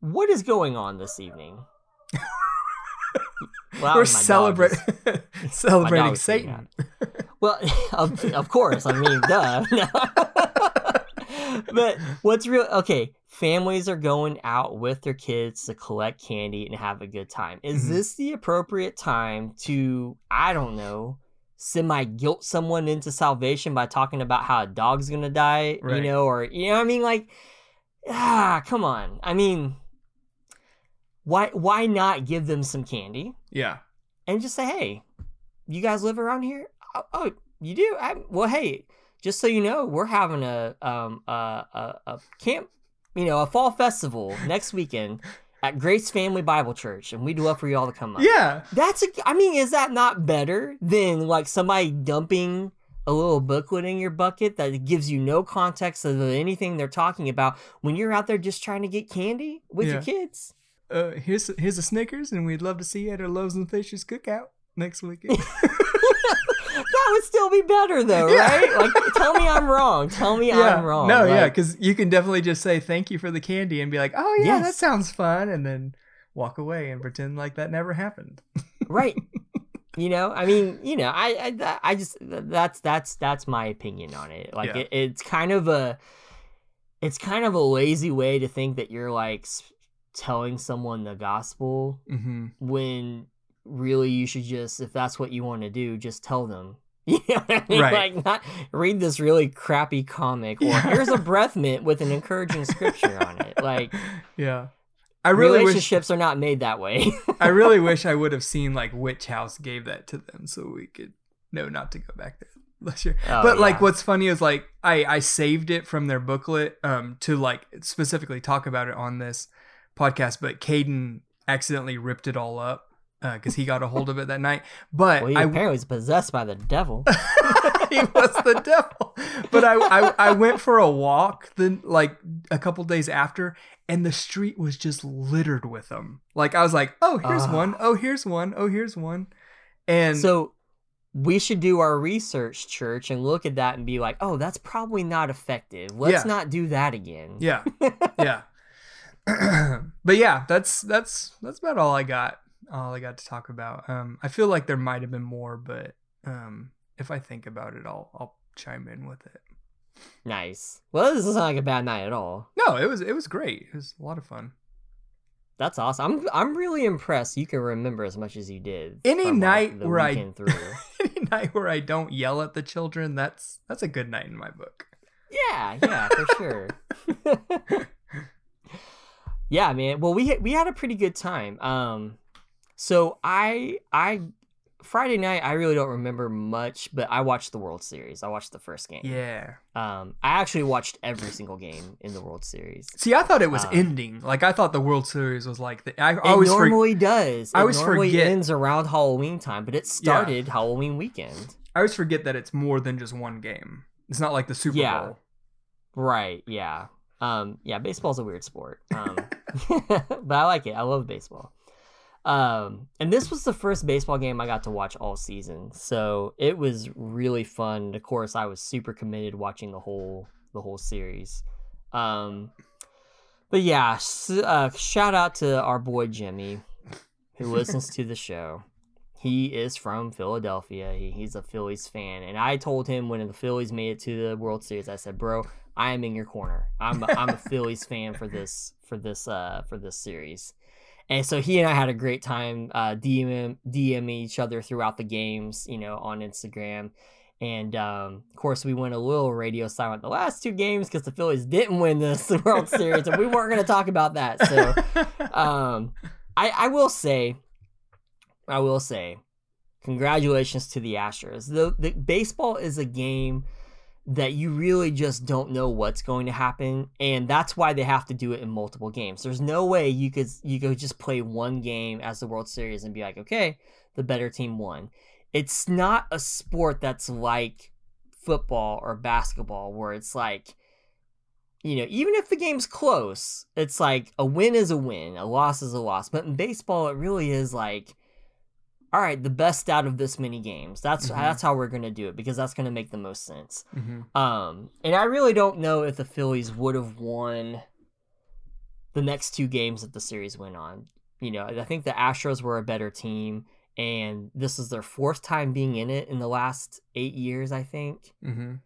what is going on this evening? [laughs] [laughs] [laughs] [laughs] Well, We're celebrating celebrating Satan. Well, of, of course. I mean, duh. but what's real? Okay, families are going out with their kids to collect candy and have a good time. Is Mhm. this the appropriate time to, I don't know, semi guilt someone into salvation by talking about how a dog's gonna die? You know, or you know, what I mean, like, ah, come on. I mean, why why not give them some candy? Yeah. and just say, "Hey, you guys live around here? Oh, oh you do? I, well, hey, just so you know, we're having a um a, a a camp, you know, a fall festival [laughs] next weekend at Grace Family Bible Church, and we'd love for you all to come up." Yeah. That's a. I mean, is that not better than like somebody dumping? A little booklet in your bucket that gives you no context of anything they're talking about when you're out there just trying to get candy with your kids. Uh, here's here's a Snickers, and we'd love to see you at our Loaves and Fishes cookout next weekend. [laughs] [laughs] That would still be better though, Yeah. right? Like tell me I'm wrong. Tell me yeah. I'm wrong. No, yeah, because you can definitely just say thank you for the candy and be like, oh yeah, that sounds fun, and then walk away and pretend like that never happened. [laughs] right. You know, I mean, you know, I, I, I just that's that's that's my opinion on it. Like, Yeah. it, it's kind of a, it's kind of a lazy way to think that you're like telling someone the gospel Mm-hmm. when really you should just, if that's what you want to do, just tell them. [laughs] You know what I mean? Right. Like, not read this really crappy comic, or Yeah. here's a breath mint with an [laughs] encouraging scripture on it. Like, [laughs] Yeah. I really wish relationships are not made that way. I really wish I would have seen like which house gave that to them so we could know not to go back there. Oh, but like yeah. what's funny is like I I saved it from their booklet um to like specifically talk about it on this podcast, but Caden accidentally ripped it all up because he got a hold of it that night. But well, he I apparently was possessed by the devil. [laughs] he was the devil. But I, I I went for a walk then like a couple days after, and the street was just littered with them. Like I was like, oh here's Ah. one, oh here's one, oh here's one, and so, we should do our research, church, and look at that and be like, oh, that's probably not effective. Let's Yeah. not do that again. Yeah. [laughs] yeah. [clears throat] but yeah, that's that's that's about all I got. All I got to talk about. Um, I feel like there might have been more, but um, if I think about it, I'll I'll chime in with it. Nice. Well, this sound like a bad night at all. No, it was it was great. It was a lot of fun. That's awesome. I'm I'm really impressed. You can remember as much as you did. Any night where I- [laughs] through. Any night where I don't yell at the children, that's that's a good night in my book. Yeah, yeah, for sure. [laughs] [laughs] yeah, man. Well, we had, we had a pretty good time. Um, so I I Friday night I really don't remember much, but I watched the World Series. I watched the first game. Yeah. Um, I actually watched every single game in the World Series. See, I thought it was Um, ending. Like I thought the World Series was like the. I It always normally does. It I always normally forget- ends around Halloween time, but it started Halloween weekend. I always forget that it's more than just one game. It's not like the Super Yeah. Bowl. Right. Yeah. Um. Yeah. Baseball's a weird sport. Um. [laughs] [laughs] but I like it. I love baseball. Um. And this was the first baseball game I got to watch all season, so it was really fun. Of course, I was super committed watching the whole the whole series. Um. But yeah, s- uh, shout out to our boy Jimmy, who listens to the show. He is from Philadelphia. He, he's a Phillies fan, and I told him when the Phillies made it to the World Series, I said, "Bro, I am in your corner. I'm a, I'm a Phillies fan for this for this uh for this series." And so he and I had a great time uh, DM DM each other throughout the games, you know, on Instagram. And um, of course, we went a little radio silent the last two games because the Phillies didn't win this [laughs] World Series, and we weren't going to talk about that. So um, I, I will say, I will say, congratulations to the Astros. The, the baseball is a game that you really just don't know what's going to happen, and that's why they have to do it in multiple games. There's no way you could you could just play one game as the World Series and be like, okay, the better team won. It's not a sport that's like football or basketball where it's like you know, even if the game's close, it's like a win is a win, a loss is a loss. But in baseball, it really is like, all right, the best out of this many games. That's Mhm. that's how we're gonna do it because that's gonna make the most sense. Mhm. Um, and I really don't know if the Phillies would have won the next two games that the series went on. You know, I think the Astros were a better team, and this is their fourth time being in it in the last eight years, I think Mhm.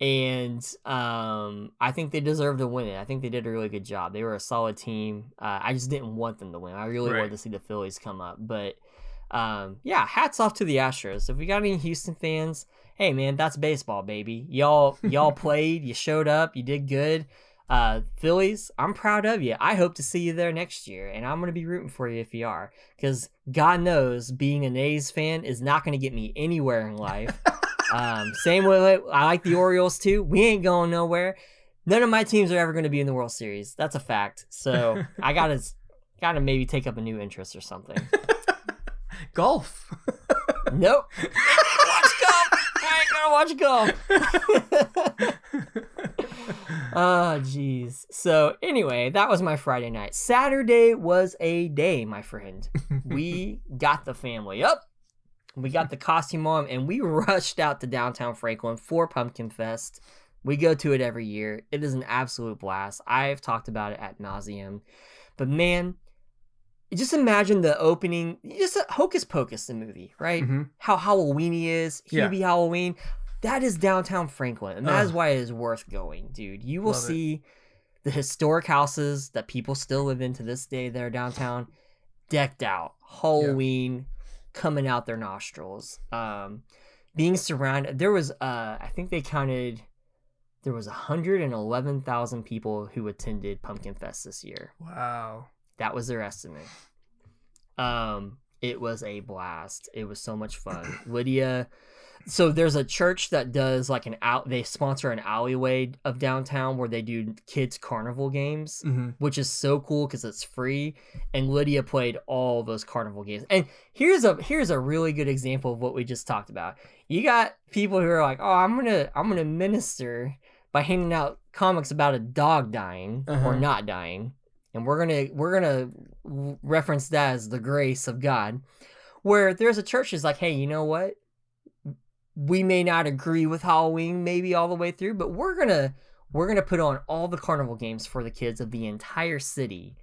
and um, I think they deserve to win it. I think they did a really good job. They were a solid team. Uh, I just didn't want them to win. I really Right. wanted to see the Phillies come up, but um, yeah, hats off to the Astros. If we got any Houston fans, hey man, that's baseball, baby. Y'all [laughs] y'all played, you showed up, you did good. Uh, Phillies, I'm proud of you. I hope to see you there next year, and I'm gonna be rooting for you if you are, because God knows being an A's fan is not gonna get me anywhere in life. Um, [laughs] same way I like the Orioles too. We ain't going nowhere. None of my teams are ever going to be in the World Series. That's a fact. So I gotta gotta maybe take up a new interest or something. [laughs] Golf. nope. watch golf. I ain't gonna watch golf. Oh, [laughs] jeez. So anyway, that was my Friday night. Saturday was a day, my friend. we got the family up. We got the costume on, and we rushed out to downtown Franklin for Pumpkin Fest. We go to it every year. It is an absolute blast. I've talked about it at nauseum, but man, just imagine the opening. Just a Hocus Pocus, the movie, right? Mhm. How Halloweeny is. Yeah. Hubie Halloween. That is downtown Franklin, and that is Ugh. why it is worth going, dude. You will Love it. see the historic houses that people still live in to this day that are downtown, decked out, Halloween coming out their nostrils. Um, being surrounded, there was, uh, I think they counted, there was 111,000 people who attended Pumpkin Fest this year. Wow. That was their estimate. Um, it was a blast. It was so much fun. [coughs] Lydia, so there's a church that does like an out. They sponsor an alleyway of downtown where they do kids carnival games, hmm which is so cool because it's free. And Lydia played all those carnival games. And here's a here's a really good example of what we just talked about. You got people who are like, oh, I'm gonna I'm gonna minister by handing out comics about a dog dying or Uh-huh. not dying and we're gonna we're gonna reference that as the grace of god where there's a church is like hey you know what we may not agree with Halloween maybe all the way through, but we're gonna we're gonna put on all the carnival games for the kids of the entire city.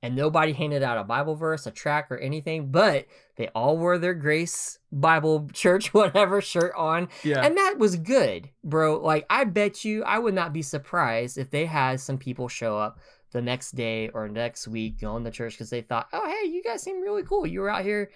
And nobody handed out a Bible verse, a track, or anything, but they all wore their Grace Bible Church, [laughs] whatever shirt on. Yeah. And that was good, bro. Like, I bet you I would not be surprised if they had some people show up the next day or next week going to church because they thought, oh, hey, you guys seem really cool. You were out here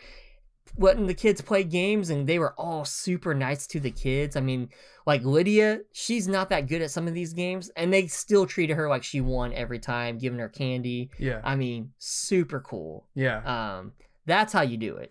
letting the kids play games and they were all super nice to the kids. I mean, like Lydia, she's not that good at some of these games and they still treated her like she won every time, giving her candy. yeah. I mean, super cool. yeah. Um, that's how you do it.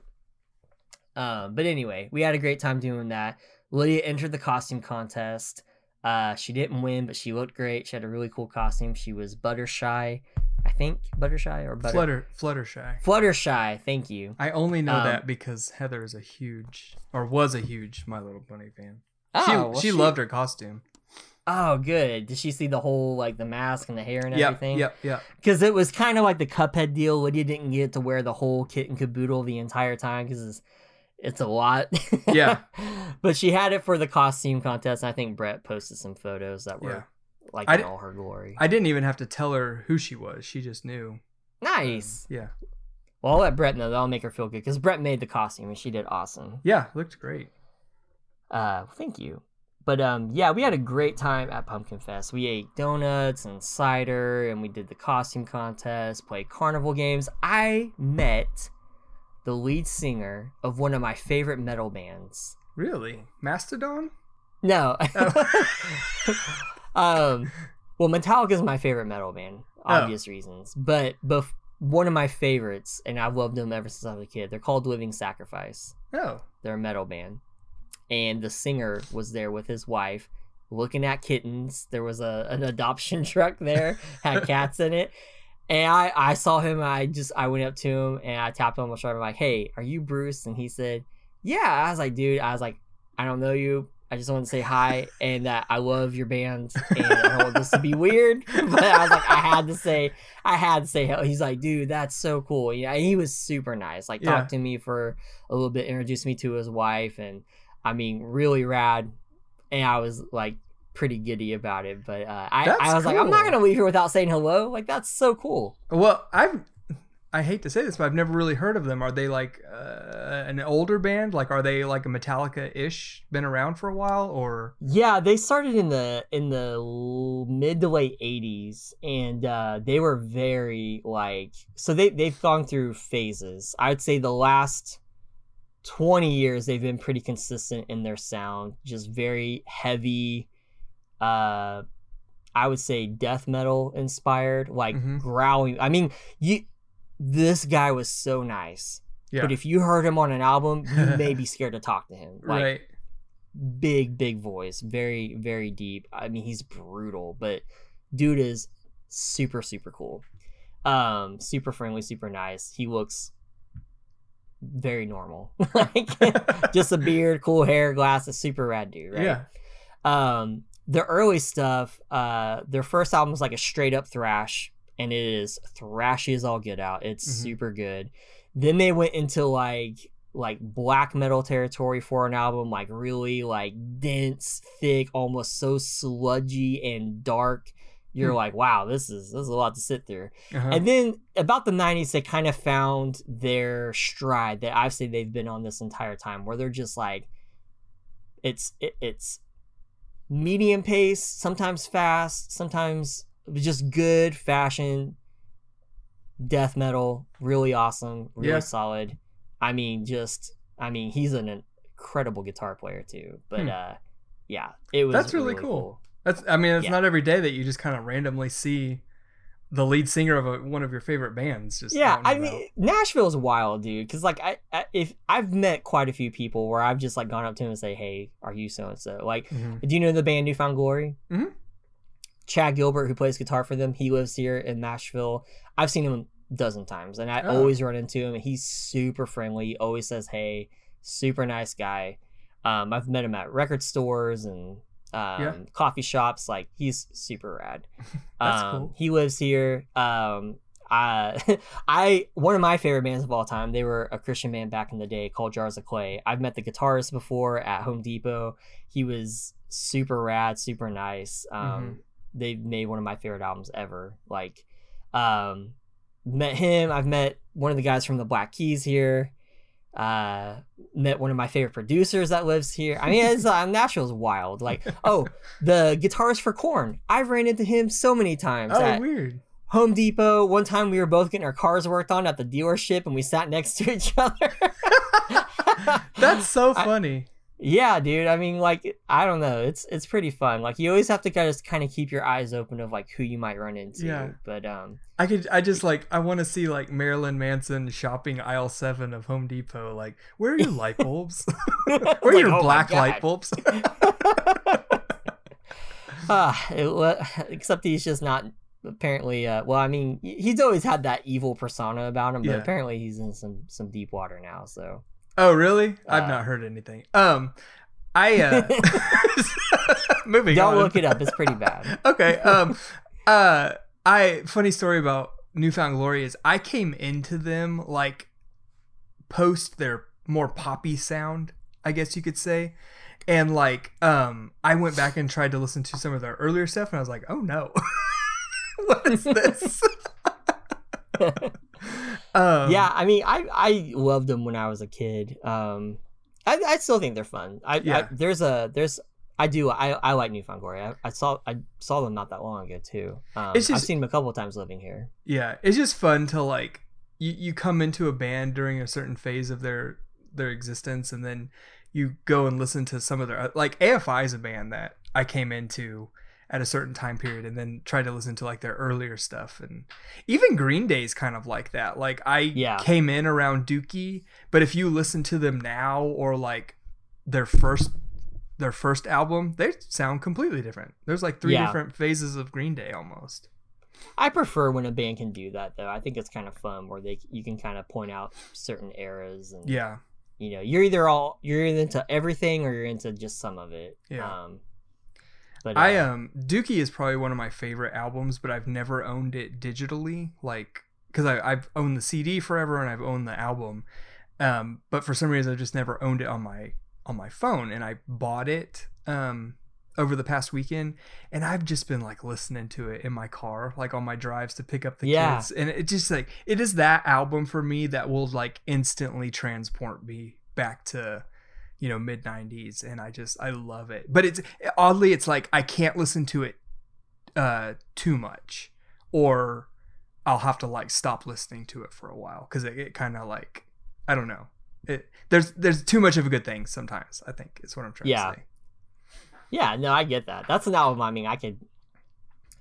Um, but anyway, we had a great time doing that. Lydia entered the costume contest. Uh, she didn't win, but she looked great. She had a really cool costume. She was Buttershy, I think Buttershy or Butter Flutter Fluttershy. Fluttershy. Thank you. I only know Um, that because Heather is a huge or was a huge My Little Pony fan. Oh, she well, she loved her costume. Oh, good. Did she see the whole like the mask and the hair and Yep, everything? yep, yep. Because it was kind of like the Cuphead deal. Lydia didn't get to wear the whole kit and caboodle the entire time because it's, a lot. Yeah. [laughs] but she had it for the costume contest. I think Brett posted some photos that were Yeah. like I in all her glory. I didn't even have to tell her who she was. She just knew. nice. Yeah. Well, I'll let Brett know. That'll make her feel good because Brett made the costume and she did awesome. Yeah, looked great. Uh, thank you. But um, yeah, we had a great time at Pumpkin Fest. We ate donuts and cider, and we did the costume contest, played carnival games. I met the lead singer of one of my favorite metal bands. Really? Mastodon? No, Oh. [laughs] um, well, Metallica is my favorite metal band, Oh. obvious reasons. But but one of my favorites, and I've loved them ever since I was a kid. They're called Living Sacrifice. Oh. They're a metal band. And the singer was there with his wife looking at kittens. There was a an adoption [laughs] truck there, had cats in it. And I, I saw him, and I just I went up to him and I tapped him on the shoulder. I'm like, hey, are you Bruce? And he said, Yeah. I was like, dude, I was like, I don't know you. I just want to say hi and that I love your band. And I don't want this to be [laughs] weird. But I was like, I had to say, I had to say hello. He's like, dude, that's so cool. Yeah, he was super nice. Like, Yeah. talked to me for a little bit, introduced me to his wife, and I mean, really rad. And I was like pretty giddy about it. But uh, I, That's I was like, I'm not gonna leave here without saying hello. Like, that's so cool. Well, I've I hate to say this, but I've never really heard of them. Are they like uh, an older band? Like, are they like a Metallica-ish? Been around for a while, or Yeah, they started in the in the mid to late '80s, and uh, they were very like so they they've gone through phases. I'd say the last 20 years they've been pretty consistent in their sound, just very heavy. Uh, I would say death metal inspired, like Mhm. growling. I mean, you this guy was so nice, yeah, but if you heard him on an album, you [laughs] may be scared to talk to him. Like, right? big big voice very very deep i mean he's brutal but dude is super super cool um super friendly super nice he looks very normal [laughs] like [laughs] just a beard cool hair glasses super rad dude right Yeah, um the early stuff uh their first album was like a straight up thrash and it is thrashy as all get out it's Mhm. super good then they went into like like black metal territory for an album like really like dense thick almost so sludgy and dark you're Hmm. like wow this is this is a lot to sit through uh-huh. and then about the 90s, they kind of found their stride that I've said they've been on this entire time, where they're just like, it's it, it's medium pace, sometimes fast, sometimes just good fashion, death metal, really awesome, really Yeah. solid. I mean, just I mean, he's an incredible guitar player too. But Hmm. uh, yeah, it was That's really cool. That's I mean, it's Yeah. not every day that you just kind of randomly see the lead singer of a, one of your favorite bands. Just yeah i about. mean nashville's wild dude because like I, I if i've met quite a few people where i've just like gone up to them and say hey are you so and so like Mhm. do you know the band newfound glory Mhm. chad gilbert who plays guitar for them he lives here in nashville i've seen him a dozen times and i Oh. always run into him and he's super friendly always says hey super nice guy um, i've met him at record stores and um, Yeah. coffee shops like he's super rad [laughs] That's um, cool. He lives here. Um, uh, [laughs] I one of my favorite bands of all time. They were a Christian band back in the day called Jars of Clay. I've met the guitarist before at Home Depot. He was super rad, super nice. Um, Mhm. They made one of my favorite albums ever. Like, um, met him. I've met one of the guys from the Black Keys here. Uh, met one of my favorite producers that lives here. I mean, it's [laughs] uh, Nashville's wild. Like, oh, the guitarist for Korn. I've ran into him so many times. Oh, weird. Home Depot. One time we were both getting our cars worked on at the dealership and we sat next to each other. [laughs] That's so [laughs] funny. Yeah, dude. I mean, like, I don't know. It's it's pretty fun. Like, you always have to kind of kind of keep your eyes open of like who you might run into. Yeah. But um, I could. I just like. I want to see like Marilyn Manson shopping aisle seven of Home Depot. Like, where are your light [laughs] bulbs? [laughs] [laughs] where are Like, your oh black light bulbs? ah, it, except he's just not apparently. Uh, well, I mean, he's always had that evil persona about him, but Yeah. apparently he's in some some deep water now. So oh, really? I've Uh, not heard anything. Um, I uh, [laughs] [laughs] moving don't on. look it up. It's pretty bad. [laughs] okay. Um, uh, I funny story about Newfound Glory is I came into them like post their more poppy sound, I guess you could say. And like, um, I went back and tried to listen to some of their earlier stuff, and I was like, "Oh no, what is this?" [laughs] um, yeah, I mean, I I loved them when I was a kid. Um, I, I still think they're fun. I, I Yeah. there's a there's I do I I like Newfound Glory. I, I saw I saw them not that long ago too. Um, It's I've seen them a couple of times living here. yeah it's just fun to like you, you come into a band during a certain phase of their their existence and then you go and listen to some of their like afi is a band that i came into at a certain time period and then try to listen to like their earlier stuff and even green day's kind of like that like i Yeah. came in around dookie but if you listen to them now or like their first their first album they sound completely different there's like three Yeah. different phases of green day almost I prefer when a band can do that though. I think it's kind of fun where they you can kind of point out certain eras and yeah you know you're either all you're either into everything or you're into just some of it. Yeah. Um, but I uh, um Dookie is probably one of my favorite albums, but I've never owned it digitally, like because I I've owned the CD forever and I've owned the album, um, but for some reason I've just never owned it on my on my phone, and I bought it um over the past weekend, and I've just been like listening to it in my car, like on my drives to pick up the Yeah. kids, and it just like it is that album for me that will like instantly transport me back to you know mid 90s and i just i love it but it's oddly it's like i can't listen to it uh too much or i'll have to like stop listening to it for a while because it, it kind of like i don't know it there's there's too much of a good thing sometimes i think is what i'm trying Yeah. to say yeah, no, I get that. That's an album. I mean, I could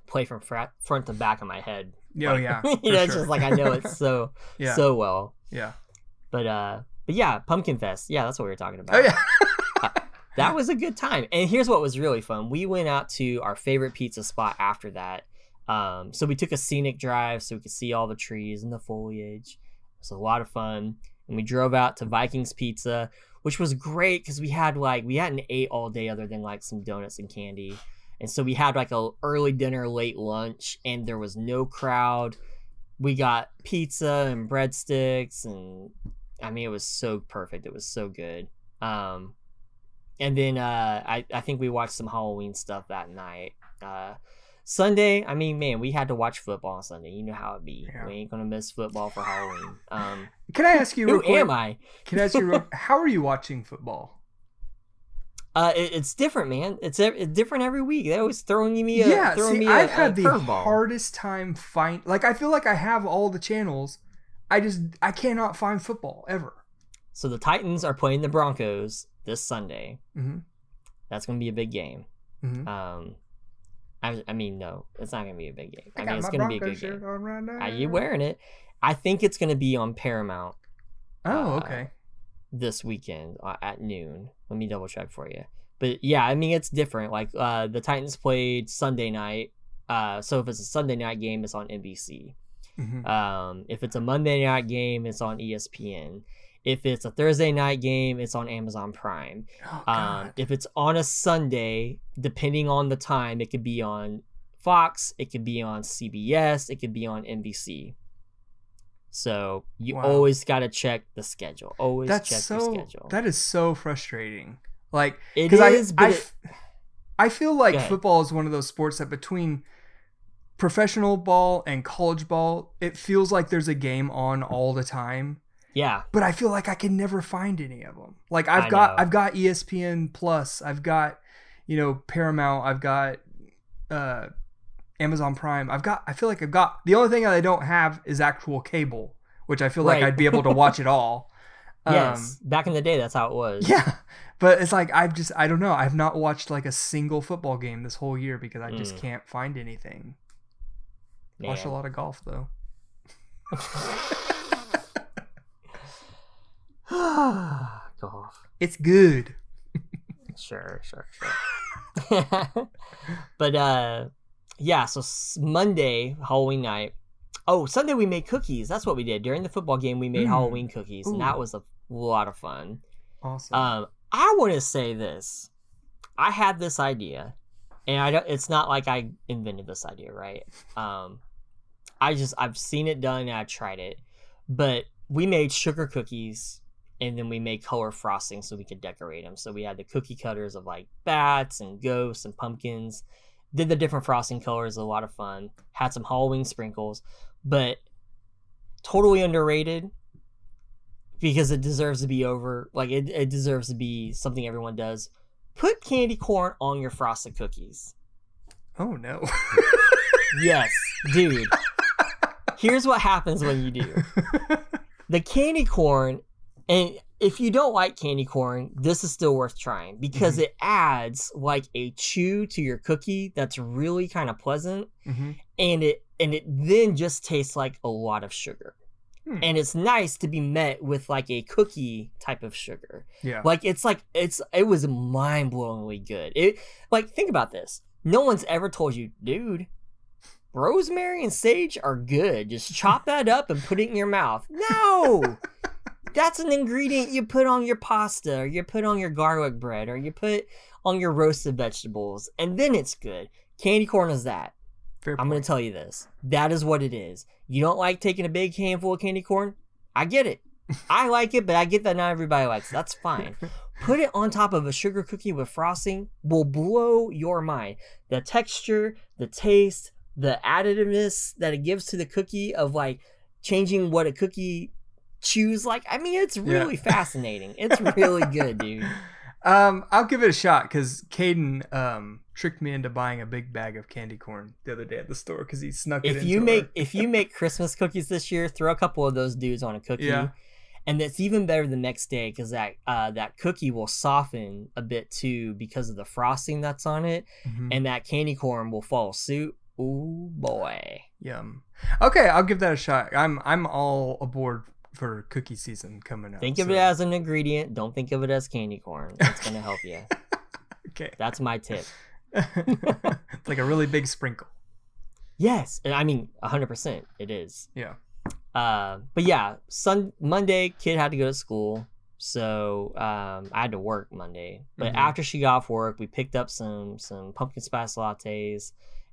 play from front front to back of my head. Yeah, oh, Like, yeah, you know, it's just like I know it so [laughs] yeah so well. yeah But uh, but yeah, Pumpkin Fest. Yeah, that's what we were talking about. oh yeah that was a good time. And here's what was really fun: we went out to our favorite pizza spot after that. Um, so we took a scenic drive so we could see all the trees and the foliage. It was a lot of fun, and we drove out to Vikings Pizza, which was great because we had like we hadn't ate all day other than like some donuts and candy, and so we had like a early dinner, late lunch, and there was no crowd. We got pizza and breadsticks, and I mean it was so perfect. It was so good. Um, and then uh, I I think we watched some Halloween stuff that night. Uh, Sunday, I mean, man, we had to watch football on Sunday. You know how it be. Yeah. We ain't gonna miss football for Halloween. Um, [laughs] can i ask you [laughs] who quick am I? can i ask you real, [laughs] how are you watching football Uh, it, it's different, man. It's, it's different every week. They always throwing me a yeah throwing see me a, i've a had the curveball. hardest time find like i feel like i have all the channels i just i cannot find football ever So the Titans are playing the Broncos this Sunday. hmm That's gonna be a big game. hmm Um, I, I mean, no, it's not gonna be a big game. I, I mean, it's my gonna be a good shirt game. on right now. Are you wearing it? I think it's gonna be on Paramount Oh, uh, okay. this weekend uh, at noon. Let me double check for you. But yeah, I mean it's different. Like uh, the Titans played Sunday night. Uh, so if it's a Sunday night game, it's on NBC. Mhm. Um, if it's a Monday night game, it's on ESPN. If it's a Thursday night game, it's on Amazon Prime. Oh, Um, if it's on a Sunday, depending on the time, it could be on Fox, it could be on CBS, it could be on NBC. So you Wow. always got to check the schedule. Always That's check so. your schedule. That is so frustrating. Like It because I, but I, it- I feel like football is one of those sports that between professional ball and college ball, it feels like there's a game on all the time. yeah, But I feel like I can never find any of them. Like I've I got know. I've got ESPN Plus, I've got you know Paramount, I've got uh Amazon Prime. I've got I feel like I've got the only thing that I don't have is actual cable, which I feel like I'd be able to watch it all. [laughs] Um, yes. Back in the day, that's how it was. yeah, but it's like I've just I don't know. I've not watched like a single football game this whole year because I just Mm. can't find anything. Watched a lot of golf though. [laughs] Golf. It's good. Sure, sure, sure. [laughs] but uh yeah, so Monday, Halloween night. Oh, Sunday we made cookies. That's what we did. During the football game we made Mm. Halloween cookies and that was a lot of fun. Awesome. Um I want to say this. I had this idea and I don't it's not like I invented this idea, right? Um I just I've seen it done and I tried it. But we made sugar cookies and then we made color frosting so we could decorate them. So we had the cookie cutters of like bats and ghosts and pumpkins. Did the different frosting colors, a lot of fun. Had some Halloween sprinkles, but totally underrated because it deserves to be over. Like it, it deserves to be something everyone does. Put candy corn on your frosted cookies. oh no. [laughs] Yes, dude. Here's what happens when you do. the candy corn and if you don't like candy corn this is still worth trying because Mm-hmm. it adds like a chew to your cookie that's really kind of pleasant Mhm. and it and it then just tastes like a lot of sugar Hmm. and it's nice to be met with like a cookie type of sugar Yeah. like it's like it's it was mind-blowingly good it like think about this no one's ever told you dude rosemary and sage are good. Just chop that up and put it in your mouth. No! [laughs] That's an ingredient you put on your pasta or you put on your garlic bread or you put on your roasted vegetables and then it's good. Candy corn is that. I'm going to tell you this. That is what it is. You don't like taking a big handful of candy corn? I get it. [laughs] I like it but i get that not everybody likes it. That's fine. [laughs] Put it on top of a sugar cookie with frosting will blow your mind. The texture the taste the additiveness that it gives to the cookie of like changing what a cookie chews like i mean it's really fascinating [laughs] it's really good dude Um, I'll give it a shot because Caden um tricked me into buying a big bag of candy corn the other day at the store because he snuck it. if you make if you make [laughs] christmas cookies this year throw a couple of those dudes on a cookie Yeah. and it's even better the next day because that uh, that cookie will soften a bit too because of the frosting that's on it Mhm. and that candy corn will follow suit Ooh boy Yum. Okay, I'll give that a shot. I'm I'm all aboard for cookie season coming up. Think of so- it as an ingredient. Don't think of it as candy corn. It's gonna help you. [laughs] okay. That's my tip. it's [laughs] like a really big sprinkle. Yes, and I mean, hundred percent, it is. Yeah. Uh, but yeah, Sun Monday, kid had to go to school, so um, I had to work Monday. But Mhm. after she got off work, we picked up some some pumpkin spice lattes,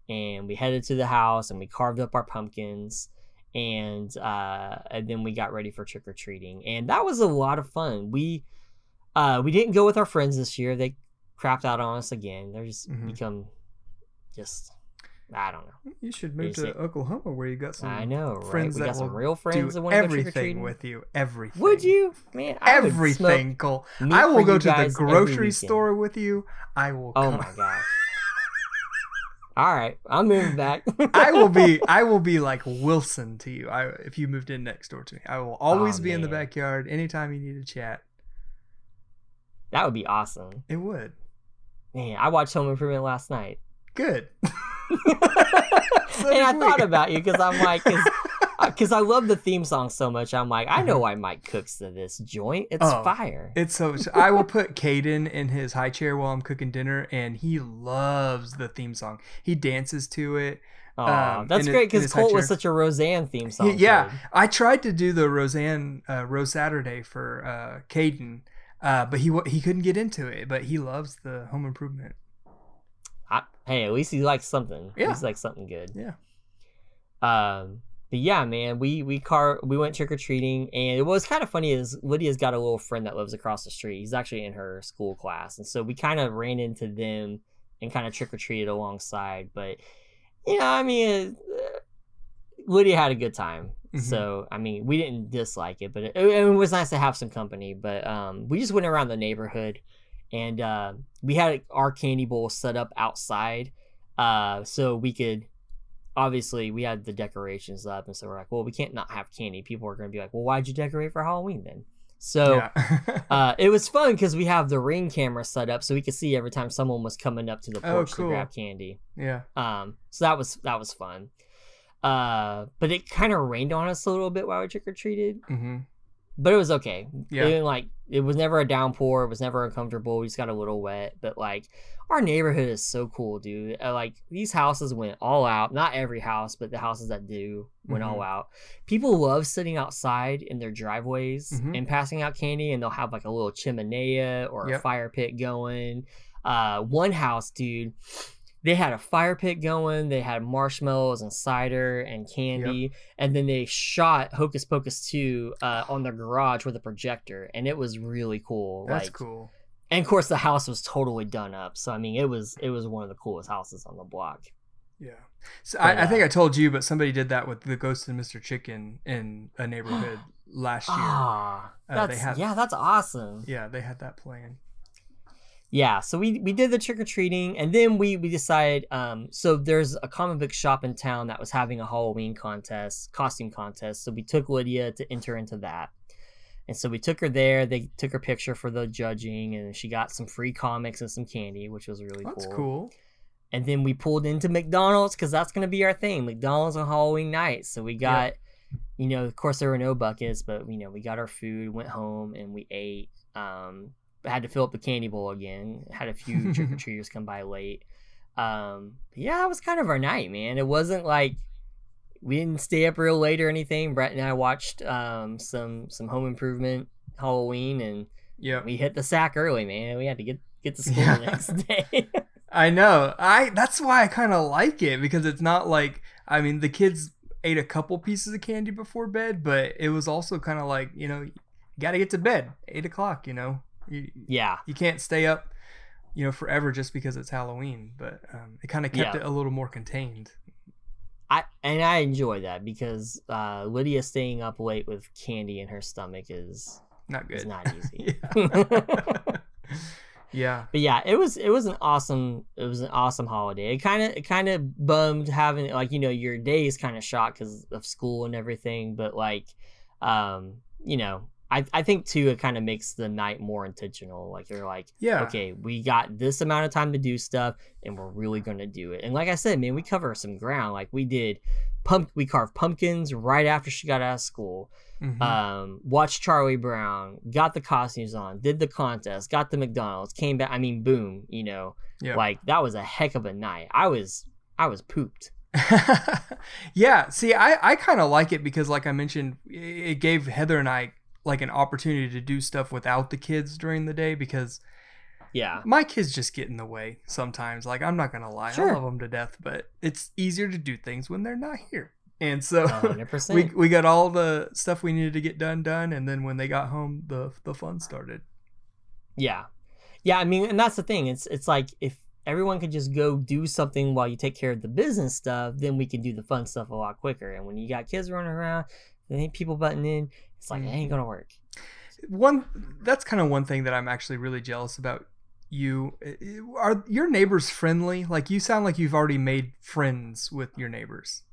and we headed to the house and we carved up our pumpkins, and uh, and then we got ready for trick or treating, and that was a lot of fun. We uh, we didn't go with our friends this year. They crapped out on us again. They're just Mhm. become just I don't know. You should move to it- Oklahoma where you got some I know, right? friends we that got some real friends that want to everything with you. Everything. Would you, man? I Everything, Cole. I will go to the grocery store with you. I will. Oh come. my gosh! All right, I'm moving back. [laughs] I will be [laughs] I will be like Wilson to you. I if you moved in next door to me. I will oh, always Aw, be in the backyard anytime you need to chat. that would be awesome. It would. Man, I watched Home Improvement last night, Good. [laughs] So and I thought about you because I'm like, because I love the theme song so much. I'm like, I know why Mike cooks to this joint. It's Oh, fire. It's so. I will put Caden in his high chair while I'm cooking dinner, and he loves the theme song. He dances to it. Aw, um, that's great because Colt was such a Roseanne theme He- song. yeah, kid. I tried to do the Roseanne uh, Rose Saturday for uh, Caden, uh, but he he couldn't get into it. But he loves the Home Improvement. I, hey, at least he likes something. Yeah. He likes something good. Yeah. Um, but yeah, man, we we car we went trick or treating, and it was kind of funny. Is Lydia's got a little friend that lives across the street. He's actually in her school class, and so we kind of ran into them and kind of trick or treated alongside. But you know, I mean, uh, Lydia had a good time. Mhm. So I mean, we didn't dislike it, but it, it was nice to have some company. But um, we just went around the neighborhood, and uh, we had our candy bowl set up outside, uh, so we could. Obviously, we had the decorations up, and so we're like, well, we can't not have candy. People are going to be like, well, why'd you decorate for Halloween then? So yeah. [laughs] uh, it was fun because we have the ring camera set up, so we could see every time someone was coming up to the Oh, porch cool. to grab candy. yeah. Um, so that was that was fun. Uh, but it kind of rained on us a little bit while we trick or treated, hmm but it was okay. Yeah. It like it was never a downpour. It was never uncomfortable. We just got a little wet, but like our neighborhood is so cool, dude. Uh, like these houses went all out. Not every house, but the houses that do went all out. People love sitting outside in their driveways Mhm. and passing out candy, and they'll have like a little chimenea or a fire pit going. Uh, one house, dude, they had a fire pit going. They had marshmallows and cider and candy, and then they shot Hocus Pocus two uh, on their garage with a projector, and it was really cool. That's like, cool. and of course, the house was totally done up. So I mean, it was it was one of the coolest houses on the block. Yeah. So But, I, I think uh, I told you, but somebody did that with the Ghost and Mr. Chicken in a neighborhood [gasps] last year. Ah, Uh, that's had- yeah, that's awesome. Yeah, they had that plan. Yeah, so we we did the trick or treating, and then we we decided. Um, so there's a comic book shop in town that was having a Halloween contest, costume contest. So we took Lydia to enter into that, and so we took her there. They took her picture for the judging, and she got some free comics and some candy, which was really That's cool. cool. And then we pulled into McDonald's because that's gonna be our thing, McDonald's on Halloween night. So we got, you know, of course there were no buckets, but you know we got our food, went home, and we ate. Um, had to fill up the candy bowl again. Had a few [laughs] trick or treaters come by late. Um, yeah, it was kind of our night, man. It wasn't like we didn't stay up real late or anything. Brett and I watched um some some Home Improvement Halloween, and Yeah. we hit the sack early, man. We had to get get to school Yeah. the next [laughs] day. I know. I that's why I kind of like it because it's not like I mean the kids ate a couple pieces of candy before bed, but it was also kind of like you know got to get to bed eight o'clock. You know you yeah. you can't stay up you know forever just because it's Halloween, but um, it kind of kept Yeah. it a little more contained. I and I enjoy that because uh, Lydia staying up late with candy in her stomach is Not good. is not [laughs] easy. yeah. [laughs] yeah. But yeah, it was it was an awesome it was an awesome holiday. It kind of it kind of bummed having like you know your day is kind of shot because of school and everything. But like, um, you know, I I think too it kind of makes the night more intentional. Like you're like, Yeah. okay, we got this amount of time to do stuff, and we're really gonna do it. And like I said, man, we cover some ground. Like we did, pump we carved pumpkins right after she got out of school Mhm. um, watched Charlie Brown, got the costumes on, did the contest, got the McDonald's, came back. I mean, boom, you know, yeah. like that was a heck of a night. I was, I was pooped. [laughs] yeah, see, I, I kind of like it because, like I mentioned, it gave Heather and I like an opportunity to do stuff without the kids during the day because Yeah, my kids just get in the way sometimes. Like, I'm not gonna lie, Sure. I love them to death, but it's easier to do things when they're not here. And so [laughs] we we got all the stuff we needed to get done done, and then when they got home, the the fun started. Yeah, yeah. I mean, and that's the thing. It's it's like if everyone could just go do something while you take care of the business stuff, then we can do the fun stuff a lot quicker. And when you got kids running around, ain't people butting in, it's like it ain't gonna work. one that's kind of one thing that I'm actually really jealous about you are your neighbors friendly like you sound like you've already made friends with your neighbors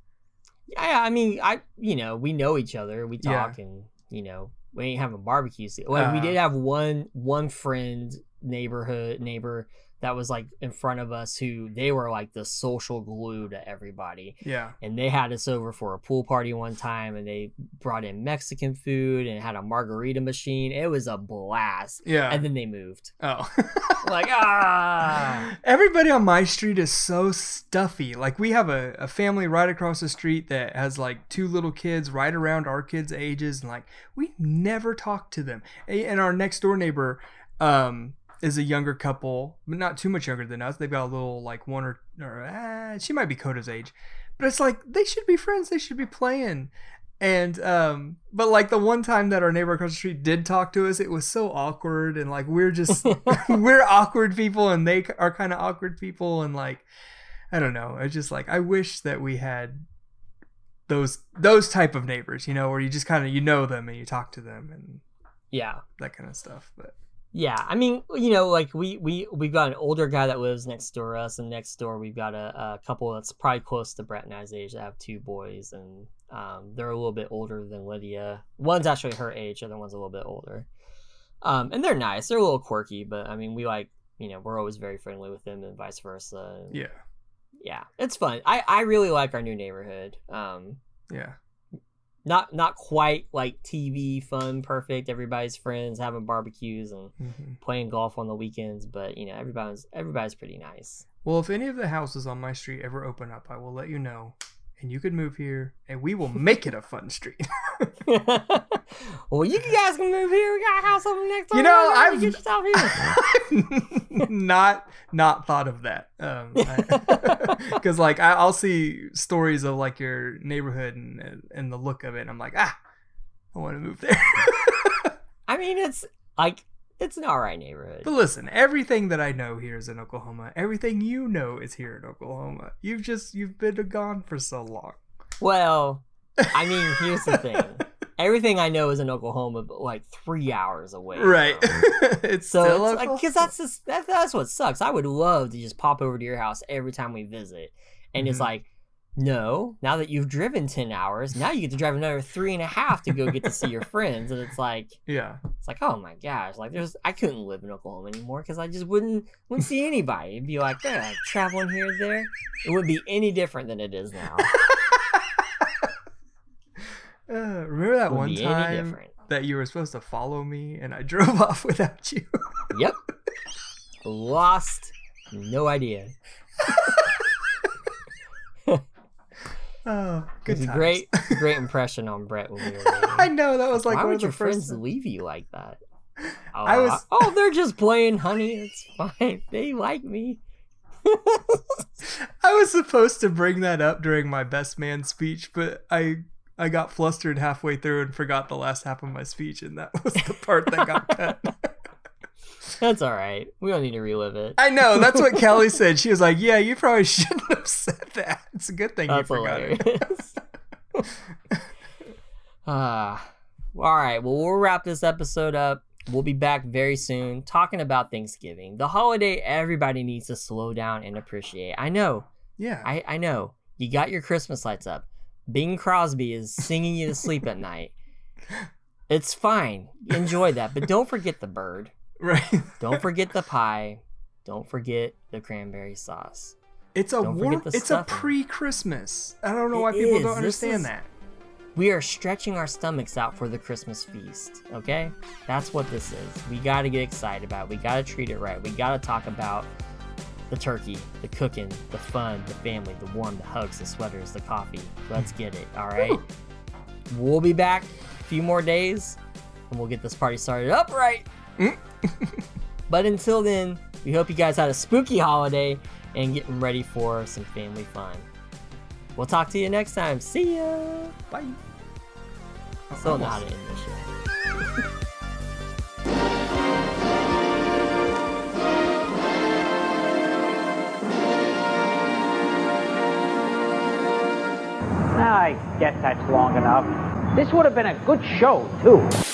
Yeah, I mean, I you know we know each other. We Yeah. talk and you know we ain't having barbecues. Like we Uh. did have one one friend neighborhood neighbor that was like in front of us who they were like the social glue to everybody. yeah And they had us over for a pool party one time and they brought in Mexican food and had a margarita machine. It was a blast. yeah And then they moved. oh [laughs] Like ah everybody on my street is so stuffy like we have a, a family right across the street that has like two little kids right around our kids ages and like we never talk to them and our next door neighbor um is a younger couple but not too much younger than us they've got a little like one or, or uh, she might be coda's age but it's like they should be friends. They should be playing. And um, but like the one time that our neighbor across the street did talk to us, it was so awkward, and like we're just [laughs] [laughs] we're awkward people, and they are kind of awkward people, and like I don't know. I just like I wish that we had those those type of neighbors, you know, where you just kind of you know them and you talk to them and Yeah. that kind of stuff. But Yeah, I mean, you know, like we we we've got an older guy that lives next door to us, and next door we've got a, a couple that's probably close to Brett and I's age that have two boys, and um, they're a little bit older than Lydia. One's actually her age, the other one's a little bit older. Um, and they're nice. They're a little quirky, but I mean, we like, you know, we're always very friendly with them, and vice versa. And, yeah, yeah, it's fun. I I really like our new neighborhood. Um, yeah, not not quite like TV fun, perfect. Everybody's friends, having barbecues and hmm playing golf on the weekends, but you know everybody's everybody's pretty nice. Well, if any of the houses on my street ever open up, I will let you know, and you could move here, and we will make it a fun street. [laughs] well, you guys can move here. We got a house over next door. You know, I've- you get yourself here. [laughs] not not thought of that um because [laughs] like I, i'll see stories of like your neighborhood and and the look of it and i'm like ah i want to move there I mean, it's like it's an alright neighborhood. but listen everything that i know here is in oklahoma everything you know is here in oklahoma you've just you've been gone for so long Well, I mean, here's the thing. [laughs] Everything I know is in Oklahoma, but like three hours away. right [laughs] it's So it's like, because that's just that, that's what sucks. I would love to just pop over to your house every time we visit, and it's Mhm. like, no. Now that you've driven ten hours, now you get to drive another three and a half to go get to see your [laughs] friends, and it's like, yeah it's like, oh my gosh, like there's, I couldn't live in Oklahoma anymore because I just wouldn't wouldn't see anybody. It'd be like, yeah, traveling here and there. It wouldn't be any different than it is now. [laughs] uh, remember that one time that you were supposed to follow me and i [laughs] drove off without you Yep. Lost. No idea. Oh good times. great, [laughs] great impression on Brett when we were. [laughs] I know that was like Why one would of the your first. friends leave you like that? [laughs] Oh, I was- Oh, they're just playing, honey. It's fine. They like me. I was supposed to bring that up during my best man speech, but I I got flustered halfway through and forgot the last half of my speech, and that was the part that got cut. [laughs] That's all right. We don't need to relive it. I know that's what Kelly [laughs] said. She was like, "Yeah, you probably [laughs] shouldn't have said that. It's a good thing That's you forgot it." hilarious. Ah, all right. Well, we'll wrap this episode up. We'll be back very soon talking about Thanksgiving, the holiday everybody needs to slow down and appreciate. I know, Yeah, I, I know. You got your Christmas lights up. Bing Crosby is singing you to sleep at night. It's fine. Enjoy that. But don't forget the bird. Right. [laughs] Don't [laughs] forget the pie. Don't forget the cranberry sauce. It's a warm. It's a pre-Christmas. I don't know It why people is. don't understand is- that. We are stretching our stomachs out for the Christmas feast, okay? That's what this is. We got to get excited about it. We got to treat it right. We got to talk about the turkey, the cooking, the fun, the family, the warm, the hugs, the sweaters, the coffee. Let's get it, all right? We'll be back a few more days and we'll get this party started up right. [laughs] But until then, we hope you guys had a spooky holiday and getting ready for some family fun. We'll talk to you next time. See ya. Bye. Still don't know how to end this shit. I guess that's long enough. This would have been a good show, too.